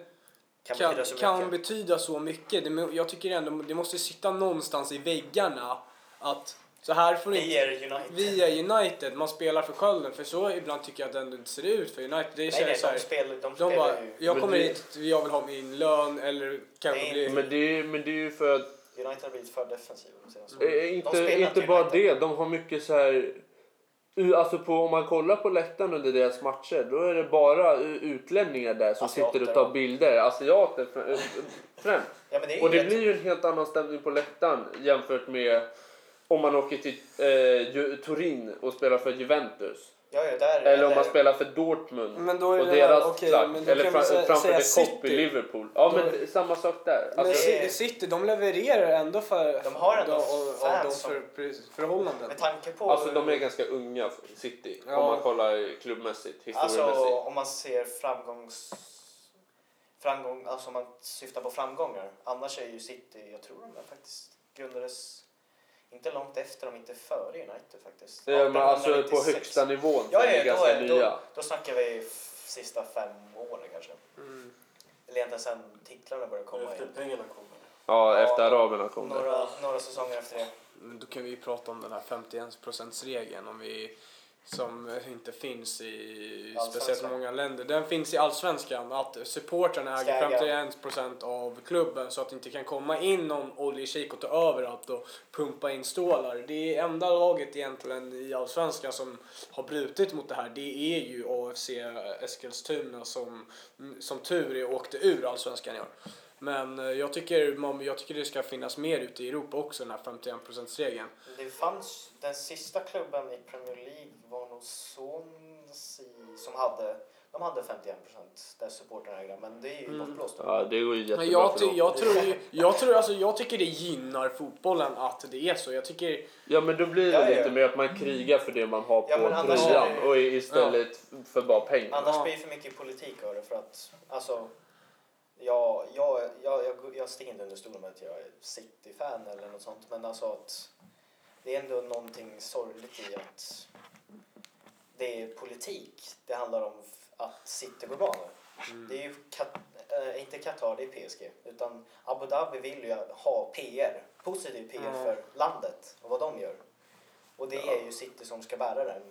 Speaker 2: Kan,
Speaker 3: kan,
Speaker 2: betyda så
Speaker 3: kan
Speaker 2: mycket.
Speaker 3: betyda så mycket. Det, jag tycker ändå det måste sitta någonstans i väggarna att så här får
Speaker 2: Vi
Speaker 3: inte...
Speaker 2: är United.
Speaker 3: Vi är United, man spelar för skölden. För så ibland tycker jag att det ändå inte ser ut för United. Det
Speaker 2: nej,
Speaker 3: känns
Speaker 2: nej,
Speaker 3: så här,
Speaker 2: de spelar, de
Speaker 3: de
Speaker 2: spelar
Speaker 3: bara,
Speaker 2: ju...
Speaker 3: jag kommer
Speaker 1: det-
Speaker 3: hit, jag vill ha min lön eller kanske
Speaker 2: Nej,
Speaker 3: bli...
Speaker 1: Men det, är, men det är ju för att,
Speaker 2: United har blivit för defensiva de senaste åren. De
Speaker 1: inte, inte bara
Speaker 2: United.
Speaker 1: det, de har mycket så här... u- Alltså på, om man kollar på läktaren under deras matcher då är det bara utlänningar där som
Speaker 2: Asiater,
Speaker 1: sitter och tar bilder. Asiater fr- *laughs* främst.
Speaker 2: Ja, men det är
Speaker 1: Och det
Speaker 2: helt-
Speaker 1: blir ju en helt annan stämning på läktaren jämfört med om man åker till eh, Turin och spelar för Juventus.
Speaker 2: Ja, ja, där,
Speaker 1: Eller om man spelar för Dortmund
Speaker 3: Men då är
Speaker 1: och
Speaker 3: det
Speaker 1: deras
Speaker 3: okej,
Speaker 1: klack.
Speaker 3: men då
Speaker 1: Eller fram, framför
Speaker 3: säga
Speaker 1: The Cop i
Speaker 3: City.
Speaker 1: Liverpool. Ja, men
Speaker 3: Då-
Speaker 1: är samma sak där.
Speaker 3: Men
Speaker 1: Alltså,
Speaker 2: är-
Speaker 3: City, de levererar ändå för...
Speaker 2: De har ändå fans
Speaker 3: de
Speaker 2: som-
Speaker 3: för, precis, förhållanden.
Speaker 2: Med tanke på...
Speaker 1: alltså de är ganska unga, City.
Speaker 3: Ja.
Speaker 1: Om man kollar klubbmässigt,
Speaker 2: Alltså
Speaker 1: historiemässigt.
Speaker 2: om man ser framgångs... Framgång, alltså om man syftar på framgångar. Annars är ju City, jag tror de är faktiskt grundades inte långt efter, om inte före United faktiskt.
Speaker 1: Ja, men alltså på
Speaker 2: 1896.
Speaker 1: högsta nivån
Speaker 2: Ja, ja, då, är,
Speaker 1: nya.
Speaker 2: då, då snackar vi sista fem åren kanske.
Speaker 3: Mm.
Speaker 2: Eller egentligen sen titlarna började komma
Speaker 4: Efter
Speaker 2: in.
Speaker 4: pengarna kommer.
Speaker 1: Ja,
Speaker 2: Ja,
Speaker 1: efter araberna kom det.
Speaker 2: Några, några säsonger efter det.
Speaker 3: Men Då kan vi ju prata om den här 51%-regeln om vi som inte finns i speciellt många länder. Den finns i allsvenskan att supportrarna äger
Speaker 2: äga.
Speaker 3: 51% av klubben så att det inte kan komma in någon oljeshejk och ta över allt och pumpa in stålar. Det enda laget egentligen i allsvenskan som har brutit mot det här. Det är ju AFC Eskilstuna som som tur är åkte ur allsvenskan i år. Men eh, jag tycker, man, jag tycker det ska finnas mer ute i Europa också, den här 51%-regeln.
Speaker 2: Det fanns, den sista klubben i Premier League Swansea som hade, de hade 51% där supportrarna ägde, men det är ju
Speaker 3: Mm.
Speaker 2: bortblåst.
Speaker 1: Ja, det går ju jättebra
Speaker 3: Men jag,
Speaker 1: för dem.
Speaker 3: jag, tror, ju- jag, tror, alltså, jag tycker det gynnar fotbollen att det är så. Jag tycker,
Speaker 1: Ja, men då blir det
Speaker 2: Ja, ja.
Speaker 1: lite mer att man krigar för det man har på
Speaker 2: Ja,
Speaker 1: tröjan och istället för bara pengar.
Speaker 2: Annars
Speaker 3: Ja.
Speaker 2: blir det för mycket politik av det för att, alltså, jag, jag, jag, jag, jag sticker inte under stolen med att jag är City-fan eller något sånt, men alltså att det är ändå någonting sorgligt i att det är politik. Det handlar om att City går bra nu. Det är ju Kat- äh, inte Qatar, det är PSG. Utan Abu Dhabi vill ju ha PR, positiv PR
Speaker 3: Ja.
Speaker 2: för landet och vad de gör. Och det är ju City som ska bära den.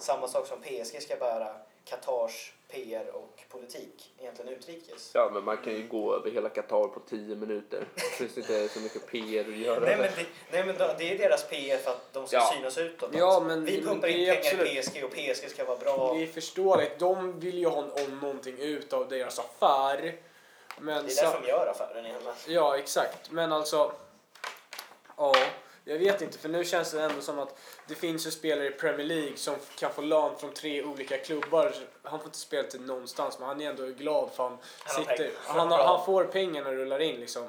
Speaker 2: Samma sak som PSG ska bära Qatars PR och politik, egentligen utrikes.
Speaker 1: Ja, men man kan ju gå över hela Qatar på 10 minuter. *laughs* Det finns inte så mycket PR att göra.
Speaker 2: Nej men, det, nej men det är deras PR för att de ska
Speaker 1: Ja.
Speaker 2: synas utåt.
Speaker 3: Ja, men-
Speaker 2: Vi pumpar in pengar i
Speaker 3: absolut-
Speaker 2: PSG och PSG ska vara bra.
Speaker 3: det är förståeligt. De vill ju ha om någonting ut av deras affär. Men
Speaker 2: Det är därför de gör affären egentligen.
Speaker 3: Ja, exakt. Men alltså... Ja, jag vet inte. För nu känns det ändå som att det finns ju spelare i Premier League som kan få lön från tre olika klubbar. Han får inte spela till någonstans, men han är ändå glad för han,
Speaker 2: Han
Speaker 3: sitter... Han, han får pengarna rullar in liksom.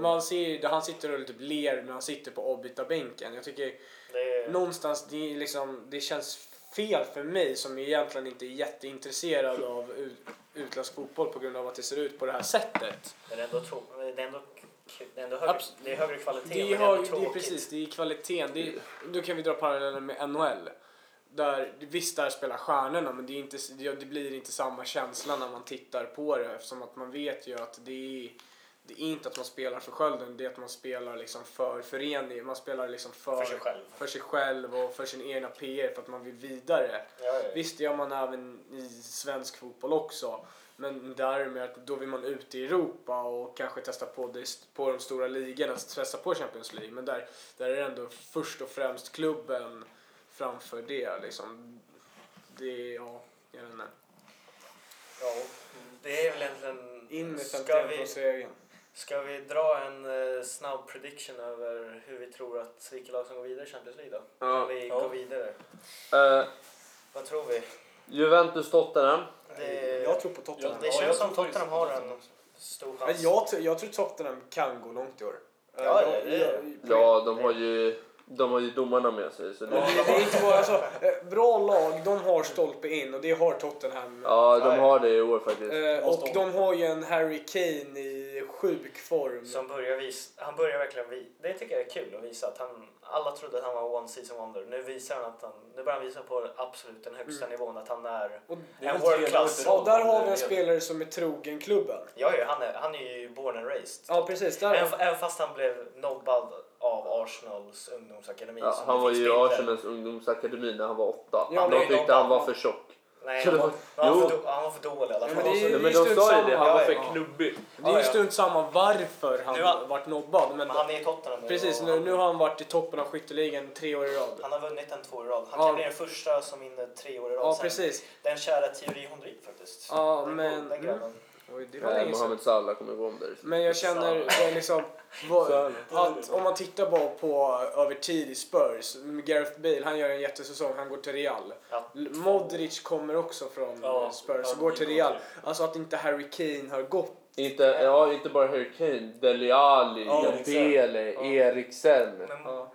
Speaker 3: Man ser han sitter och typ ler när han sitter på avbytarbänken. Jag tycker
Speaker 2: Det är,
Speaker 3: någonstans, det, är liksom, det känns fel för mig som egentligen inte är jätteintresserad av ut, utländsk fotboll på grund av att det ser ut på det här sättet.
Speaker 2: men ändå, tro, är ändå, det är ändå högre,
Speaker 3: Abs-
Speaker 2: det är högre kvalitet
Speaker 3: Det är,
Speaker 2: men det är
Speaker 3: det är precis, det är kvaliteten. Det är, då kan vi dra parallellen med NHL. Där, visst, där spelar stjärnorna men det, är inte, det blir inte samma känsla när man tittar på det eftersom att man vet ju att det är, det är inte att man spelar för skölden, det är att man spelar liksom för föreningen. Man spelar liksom för,
Speaker 2: För sig själv.
Speaker 3: för sig själv och för sin egna PR för att man vill vidare.
Speaker 2: Ja, ja.
Speaker 3: Visst, det gör man även i svensk fotboll också. Men där med att då vill man ut i Europa och kanske testa på, det, på de stora ligorna, testa på Champions League. Men där, där är det ändå först och främst klubben framför det. Liksom. det, ja, jag vet inte.
Speaker 2: Ja, det är väl egentligen...
Speaker 3: In med
Speaker 2: ska,
Speaker 3: 51
Speaker 2: vi,
Speaker 3: på serien.
Speaker 2: ska vi dra en eh, snabb prediction över hur vi tror att vilka lag som går vidare i Champions League då?
Speaker 1: Ja.
Speaker 2: Om vi
Speaker 4: Ja.
Speaker 2: går vidare.
Speaker 1: Eh,
Speaker 2: Vad tror vi?
Speaker 1: Juventus-Tottenham.
Speaker 2: Det,
Speaker 3: Jag tror på Tottenham.
Speaker 2: det känns
Speaker 4: jag
Speaker 2: som Tottenham har en stor
Speaker 3: Men
Speaker 2: chans.
Speaker 3: jag, tror- jag tror Tottenham kan gå långt i år.
Speaker 2: Ja, det- det-
Speaker 3: jag-
Speaker 1: Ja, de har ju, de har ju domarna med sig. Så
Speaker 3: Men
Speaker 1: det,
Speaker 3: det, det är inte bara, alltså, bra lag, de har stolpe in och det har Tottenham.
Speaker 1: ja,
Speaker 2: Ja,
Speaker 1: de
Speaker 2: ja.
Speaker 1: har det i år faktiskt.
Speaker 3: Eh, och de har ju en Harry Kane i sjuk form.
Speaker 2: Som börjar visa, han börjar verkligen vi, Det tycker jag är kul att visa att han, alla trodde att han var one season wonder. Nu visar han att han, nu börjar han visa på absolut den högsta nivån att han är
Speaker 3: Och,
Speaker 2: en world class.
Speaker 3: ja, där har vi en spelare som är trogen klubben.
Speaker 2: Ja, ja, han är, han är ju born and raised.
Speaker 3: Ja, precis. Där,
Speaker 2: Även, även fast han blev nobbad av Arsenals ungdomsakademi.
Speaker 1: Ja,
Speaker 2: som
Speaker 1: han var ju i. Arsenals ungdomsakademi när han var åtta.
Speaker 3: Ja,
Speaker 1: de tyckte han var för tjock.
Speaker 2: Nej, han var, han, var för, do- han var för dålig i alla fall.
Speaker 3: men det är ju-
Speaker 1: Nej, men de sa ju
Speaker 3: samma.
Speaker 1: det, han var
Speaker 2: Ja,
Speaker 1: för
Speaker 2: ja.
Speaker 1: knubbig.
Speaker 3: det är ju
Speaker 2: Ja,
Speaker 3: strunt samma varför han
Speaker 2: Nu har-
Speaker 3: varit nobbad. Men,
Speaker 2: Men han är i Tottenham nu.
Speaker 3: precis,
Speaker 2: och
Speaker 3: nu, nu har han varit i toppen av skytteligan tre år i rad.
Speaker 2: han har vunnit den två år i rad. Han
Speaker 3: Ja.
Speaker 2: kan bli den första som vinner tre år i rad
Speaker 3: Ja,
Speaker 2: sen.
Speaker 3: precis.
Speaker 2: Den kära Thierry Henry faktiskt.
Speaker 3: Ja,
Speaker 2: den,
Speaker 3: men-
Speaker 2: Den grabben.
Speaker 3: Oj, det var sedan.
Speaker 1: Mohamed Salah kommer gå om där.
Speaker 3: Men jag känner det är liksom *laughs* vad, att om man tittar bara på över tid i Spurs, Gareth Bale han gör en jättesäsong, han går till Real.
Speaker 2: Ja.
Speaker 3: Modric kommer också från
Speaker 4: Ja,
Speaker 3: Spurs och går till Real. Alltså att inte Harry Kane har gått.
Speaker 1: Inte, ja, inte bara Harry Kane, Dele Alli,
Speaker 3: Ja, Ja.
Speaker 1: Eriksen.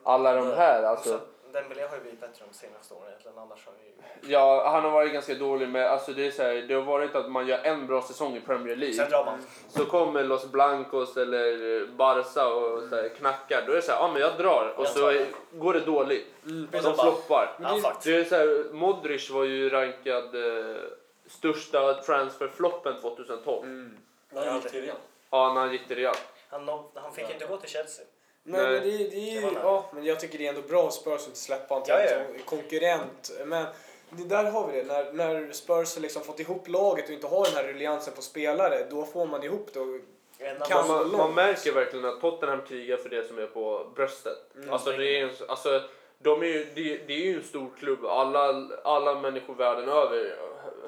Speaker 1: Alla de här alltså.
Speaker 2: Dembélé har ju blivit bättre de senaste åren egentligen. Annars har ju...
Speaker 1: Ja, han har varit ganska dålig med, alltså det är så här, det har varit att man gör en bra säsong i Premier
Speaker 2: Sen
Speaker 1: League.
Speaker 2: drar man.
Speaker 1: Så kommer Los Blancos eller Barca och så här, knackar. Då är det så här, ja men jag drar. Och
Speaker 2: Jag
Speaker 1: så är, går det dåligt.
Speaker 3: Mm,
Speaker 1: De floppar.
Speaker 2: Ja,
Speaker 3: det-
Speaker 1: är så här, Modric var ju rankad eh, största transferfloppen 2012.
Speaker 3: Mm.
Speaker 4: När han gick till Real.
Speaker 1: Ja, när han gick till Real.
Speaker 2: Han, han fick inte gå till Chelsea.
Speaker 3: Men,
Speaker 1: Nej.
Speaker 3: men det, det är ja, men jag tycker det är ändå bra av Spurs att inte släppa honom till
Speaker 2: Ja, ja.
Speaker 3: en konkurrent. Men det där har vi det, när, när Spurs har liksom fått ihop laget och inte har den här rulliansen på spelare, då får man ihop det. och- Kan man-
Speaker 1: Man, man märker verkligen att Tottenham krigar för det som är på bröstet.
Speaker 3: Mm.
Speaker 1: Alltså, det är, en- alltså, de är ju, det, det är ju en stor klubb. Alla, alla människor världen över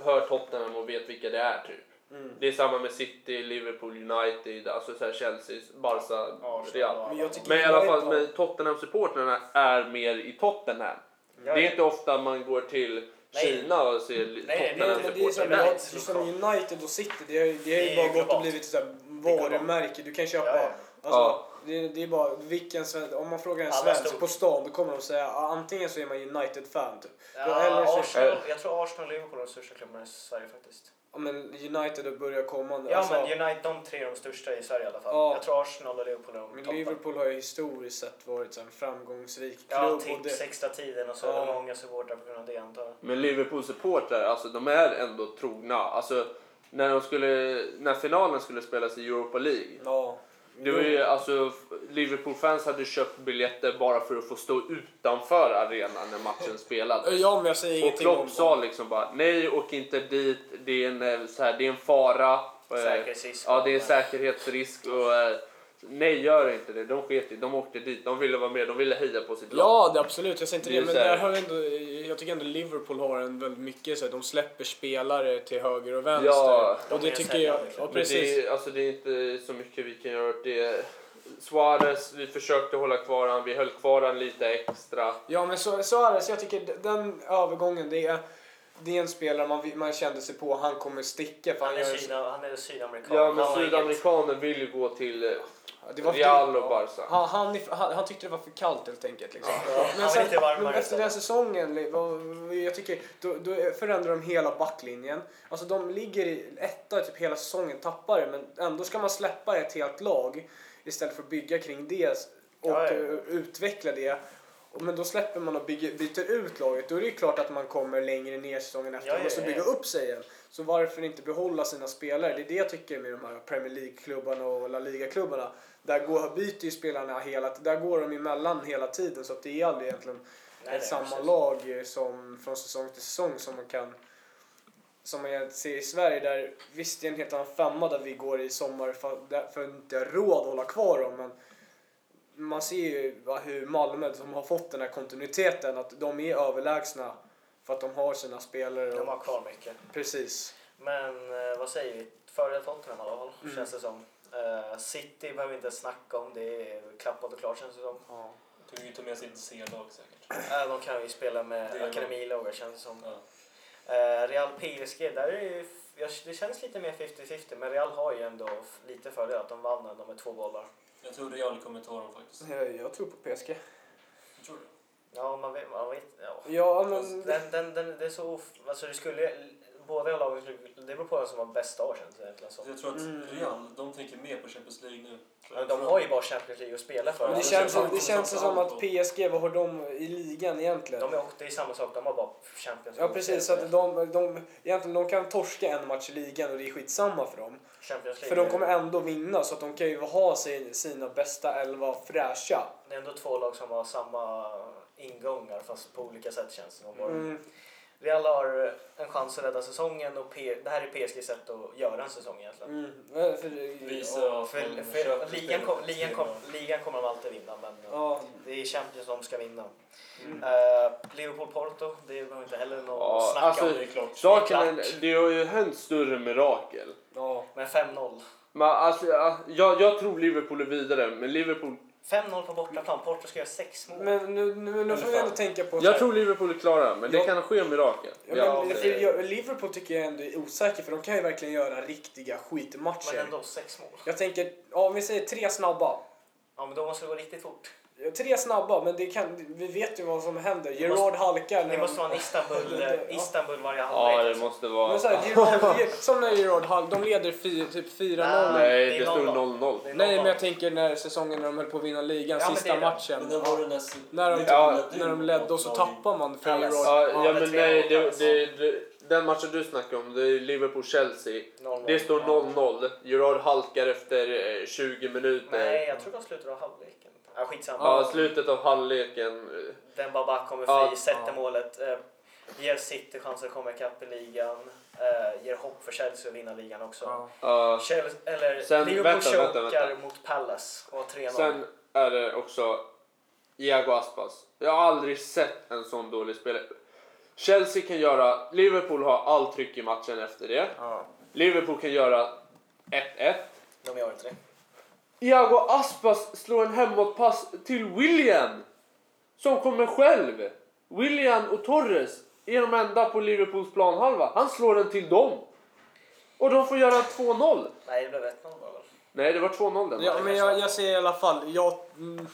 Speaker 1: hör Tottenham och vet vilka det är. Typ.
Speaker 3: Mm.
Speaker 1: Det är samma med City, Liverpool, United, alltså så här Chelsea, Barca, Real.
Speaker 3: Men
Speaker 1: Men i alla fall, med Tottenham-supportrarna är mer i Tottenham.
Speaker 2: Ja,
Speaker 1: det är inte ofta man går till
Speaker 2: Nej.
Speaker 1: Kina och ser li-
Speaker 2: nej,
Speaker 3: Nej, men det är som,
Speaker 2: Det är
Speaker 3: jag,
Speaker 2: väldigt
Speaker 3: som
Speaker 2: lokalt.
Speaker 3: United och City, det har, det har
Speaker 2: Det
Speaker 3: ju
Speaker 2: är
Speaker 3: bara gått och blivit ett varumärke. Du kan köpa,
Speaker 2: Ja, ja.
Speaker 3: alltså,
Speaker 1: Ja.
Speaker 3: det, det är bara vilken svensk, om man frågar en svensk på stan då kommer de säga antingen så är man United-fan typ.
Speaker 2: Ja,
Speaker 3: Eller så-
Speaker 2: Arsenal, jag tror Arsenal och Liverpool är de största klubbarna i Sverige faktiskt.
Speaker 3: Ja, men United har börjat komma nu.
Speaker 2: Ja,
Speaker 3: alltså,
Speaker 2: men United, de tre är de största i Sverige i alla fall.
Speaker 3: Ja.
Speaker 2: Jag tror Arsenal och Liverpool är de
Speaker 3: men
Speaker 2: toppen.
Speaker 3: Liverpool har ju historiskt sett varit en framgångsrik klubb.
Speaker 2: Ja, tips
Speaker 3: det,
Speaker 2: extra tiden och så är
Speaker 3: Ja.
Speaker 2: det många supportrar på grund av det antar jag.
Speaker 1: Men Liverpool-supportrar, alltså de är ändå trogna. Alltså, när, de skulle, när finalen skulle spelas i Europa League.
Speaker 3: ja.
Speaker 1: Det var ju, alltså, Liverpool-fans hade köpt biljetter bara för att få stå utanför arenan när matchen spelades.
Speaker 3: Ja, men jag säger
Speaker 1: Och Klopp sa liksom bara nej, åk inte dit. Det är en, eh, så här, det är en fara. Eh,
Speaker 2: Säkerhetsrisk.
Speaker 1: Ja, det är en säkerhetsrisk. Och, eh, nej, gör inte det. De sket i De åkte dit. De ville vara med. De ville heja på sitt lag.
Speaker 3: Ja, det, absolut. Jag säger inte
Speaker 1: Det
Speaker 3: det. Men
Speaker 1: här-
Speaker 3: där har ändå, jag tycker ändå Liverpool har en väldigt mycket så att de släpper spelare till höger och vänster.
Speaker 1: Ja,
Speaker 3: och
Speaker 2: de
Speaker 3: det
Speaker 2: är
Speaker 3: tycker jag...
Speaker 2: liksom.
Speaker 3: Ja,
Speaker 1: Men
Speaker 3: precis.
Speaker 1: det, alltså, det är inte så mycket vi kan göra åt det. Suarez, vi försökte hålla kvar han. Vi höll kvar han lite extra.
Speaker 3: Ja, men. Så jag tycker den övergången, det är, det är en spelare man, man kände sig på. Han kommer sticka för han,
Speaker 2: Han är,
Speaker 3: gör...
Speaker 2: syda, han är sydamerikan.
Speaker 1: Ja, men
Speaker 2: inget-
Speaker 1: sydamerikaner vill ju gå till eh,
Speaker 3: Det var
Speaker 1: Real och Barca.
Speaker 3: Han, han, han, han tyckte det var för kallt helt enkelt. Liksom.
Speaker 2: Ja, inte varmare
Speaker 3: men efter den säsongen, jag tycker, då, då förändrar de hela backlinjen. Alltså de ligger i etta typ hela säsongen, tappar det, men ändå ska man släppa ett helt lag istället för att bygga kring det och
Speaker 2: Ja, ja.
Speaker 3: eh, utveckla det. Men då släpper man och bygger, byter ut laget. Då är det ju klart att man kommer längre ner säsongen efter
Speaker 2: Ja,
Speaker 3: och måste
Speaker 2: ja,
Speaker 3: bygga upp sig igen. Så varför inte behålla sina spelare? Det är det jag tycker med de här Premier League-klubbarna och La Liga-klubbarna. Där går, byter ju spelarna hela Där går de emellan hela tiden så att det är aldrig egentligen
Speaker 2: Nej,
Speaker 3: ett samma
Speaker 2: precis.
Speaker 3: lag som från säsong till säsong som man kan som man ser i Sverige där visst det är en helt annan femma där vi går i sommar för, för att inte råd att hålla kvar dem men man ser ju hur Malmö som har fått den här kontinuiteten att de är överlägsna För att de har sina spelare.
Speaker 2: De
Speaker 3: Och,
Speaker 2: har kvar mycket.
Speaker 3: precis.
Speaker 2: Men eh, vad säger vi? Före Tottenham i alla fall,
Speaker 3: Mm.
Speaker 2: känns det som. Eh, City behöver vi inte snacka om. Det är klappat och klart känns det som.
Speaker 3: Ja.
Speaker 4: Tog ju ta med sitt C-lag säkert.
Speaker 2: Äh, de kan ju spela med akademilagar känns det som.
Speaker 4: Ja.
Speaker 2: Eh, Real PSG, där är ju, det känns lite mer 50-50 men Real har ju ändå lite fördel att de vann ändå med två bollar.
Speaker 4: Jag tror Real kommer ta dem faktiskt.
Speaker 3: Jag, jag tror på PSG.
Speaker 4: Jag tror det.
Speaker 2: Ja, man vet, man vet ja.
Speaker 3: Ja, men...
Speaker 2: Den, den, den, det är så, of- alltså det skulle, båda lagen, skulle- det beror på vem som har bäst det egentligen så.
Speaker 4: Jag tror att
Speaker 3: Mm.
Speaker 4: Real, de tänker mer på Champions League nu.
Speaker 2: Men de har ju bara Champions League att spela för.
Speaker 3: Men det känns, som, det
Speaker 4: de
Speaker 3: känns som att PSG, vad har de i ligan egentligen?
Speaker 2: de är, det är samma sak, de har bara Champions
Speaker 3: Ja
Speaker 2: League.
Speaker 3: precis, så att de, de, egentligen, de kan torska en match i ligan och det är skitsamma för dem. För de kommer ändå vinna så att de kan ju ha sin, sina bästa elva fräscha.
Speaker 2: Det är ändå två lag som har samma ingångar fast på olika sätt känns det som.
Speaker 3: Mm.
Speaker 2: Real har en chans att rädda säsongen och P- det här är PSGs sätt att göra en säsong egentligen.
Speaker 3: Mm. Ja, För,
Speaker 4: Visa
Speaker 2: För, för ligan, kom, ligan, kom, ligan kommer de alltid vinna men
Speaker 3: ja.
Speaker 2: det är Champions som ska vinna.
Speaker 3: Mm.
Speaker 2: Eh, Liverpool-Porto, det behöver inte heller något
Speaker 1: Ja,
Speaker 2: att snacka
Speaker 1: alltså-
Speaker 2: om.
Speaker 4: Det är klart.
Speaker 1: Saken det har ju hänt större mirakel.
Speaker 3: ja.
Speaker 2: Men 5-0.
Speaker 1: Men alltså, ja, jag, jag tror Liverpool är vidare, men Liverpool...
Speaker 2: 5-0 på bortaplan, Porto ska göra sex mål.
Speaker 3: Men nu, nu, nu får vi ändå tänka på...
Speaker 1: Jag tror Liverpool är klara, men det
Speaker 3: Jag-
Speaker 1: kan ske mirakel.
Speaker 3: Ja,
Speaker 1: Ja,
Speaker 3: men,
Speaker 1: det-
Speaker 3: Liverpool tycker jag ändå är osäker för de kan ju verkligen göra riktiga skitmatcher.
Speaker 2: Men ändå sex mål.
Speaker 3: Jag tänker, ja, om vi säger tre snabba.
Speaker 2: Ja men då måste det gå riktigt fort.
Speaker 3: Ja, Tre snabba, men det kan, vi vet ju vad som händer. Gerard halkar. när
Speaker 2: Det måste
Speaker 3: de-
Speaker 2: vara en Istanbul, *laughs*
Speaker 3: Ja.
Speaker 2: eh, Istanbul varje
Speaker 1: Ja,
Speaker 2: halvlek.
Speaker 1: det
Speaker 2: alltså.
Speaker 1: måste vara...
Speaker 3: Men så här, Gerard, *laughs* som när Gerard halkar, de leder fy, typ 4-0.
Speaker 2: Nej.
Speaker 1: Nej,
Speaker 2: det
Speaker 1: det stod
Speaker 2: 0-0.
Speaker 1: 0-0.
Speaker 2: Det är
Speaker 3: Nej, men
Speaker 2: 0-0.
Speaker 3: jag tänker när säsongen när de höll på att vinna ligan,
Speaker 2: Ja,
Speaker 3: sista
Speaker 2: det är det.
Speaker 3: matchen.
Speaker 4: Men när var det när...
Speaker 3: När de,
Speaker 1: Ja,
Speaker 3: när de ledde och så tappar man för. Gerard.
Speaker 1: Ja,
Speaker 2: Ja,
Speaker 1: ja men nej, det, det, det, den matchen du snackar om, det är Liverpool-Chelsea.
Speaker 2: 0-0.
Speaker 1: Det står 0-0. Gerard halkar efter eh, 20 minuter.
Speaker 2: Nej, jag tror de slutar av halvleken. Ja, skitsamma.
Speaker 1: Ja, slutet av halvleken. eh,
Speaker 2: Den bara kommer fri,
Speaker 1: Ja.
Speaker 2: sätter
Speaker 3: Ja.
Speaker 2: målet. Eh, ger City chansen att komma ikapp i ligan. Eh, ger hopp för Chelsea att vinna ligan också.
Speaker 3: Ja.
Speaker 1: Ja,
Speaker 2: Chelsea, eller
Speaker 1: Sen-
Speaker 2: Liverpool
Speaker 1: vänta, vänta,
Speaker 2: chokar
Speaker 1: vänta.
Speaker 2: mot Palace och har 3-0.
Speaker 1: sen är det också Iago Aspas. Jag har aldrig sett en sån dålig spelare. Chelsea kan göra... Liverpool har all tryck i matchen efter det.
Speaker 3: Ja.
Speaker 1: Liverpool kan göra 1-1.
Speaker 2: De gör inte det.
Speaker 1: Iago Aspas slår en hemåtpass till William. Som kommer själv. William och Torres är de enda på Liverpools planhalva. Han slår den till dem. Och de får göra 2-0.
Speaker 2: Nej, det blev 1-0 bara väl?
Speaker 1: Nej, det var 2-0 den
Speaker 3: Ja, men jag, jag säger i alla fall, jag, mm,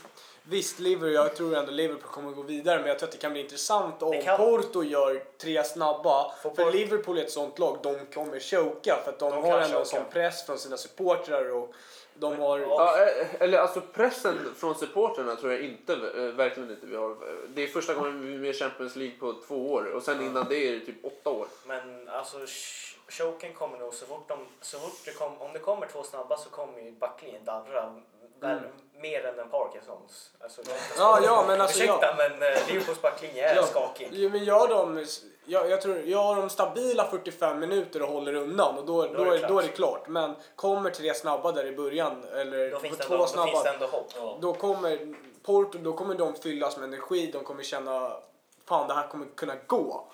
Speaker 3: visst Liverpool, jag tror ändå Liverpool kommer gå vidare men jag tror att det kan bli intressant om
Speaker 2: kan-
Speaker 3: Porto gör tre snabba. För
Speaker 2: Porto-
Speaker 3: Liverpool är ett sånt lag, de kommer choka för att de,
Speaker 2: De
Speaker 3: har ändå en sån press från sina supportrar och de har...
Speaker 2: Ja.
Speaker 1: Eh, eller alltså pressen från supporterna tror jag inte, eh, verkligen inte vi har. Det är första gången vi är med i Champions League på två år och sen innan det är det typ åtta år.
Speaker 2: Men alltså sh- choken kommer nog så fort, de, så fort det kom, om det kommer två snabba så kommer ju backlinjen darra värre- mer än en Parkinsons. Alltså,
Speaker 3: Ja, ja, men *laughs* alltså,
Speaker 2: Ursäkta men eh, Liverpools backlinje är
Speaker 3: Ja.
Speaker 2: skakig.
Speaker 3: Jo, men gör de, jag, jag tror, gör de stabila 45 minuter och håller undan och då, då,
Speaker 2: är det
Speaker 3: är,
Speaker 2: klart.
Speaker 3: då är det klart. Men kommer tre snabba där i början eller
Speaker 2: Då finns, det
Speaker 3: två
Speaker 2: ändå, då
Speaker 3: snabba.
Speaker 2: finns det ändå hopp.
Speaker 4: Ja.
Speaker 3: Då kommer Porto, då kommer de fyllas med energi, de kommer känna fan det här kommer kunna gå.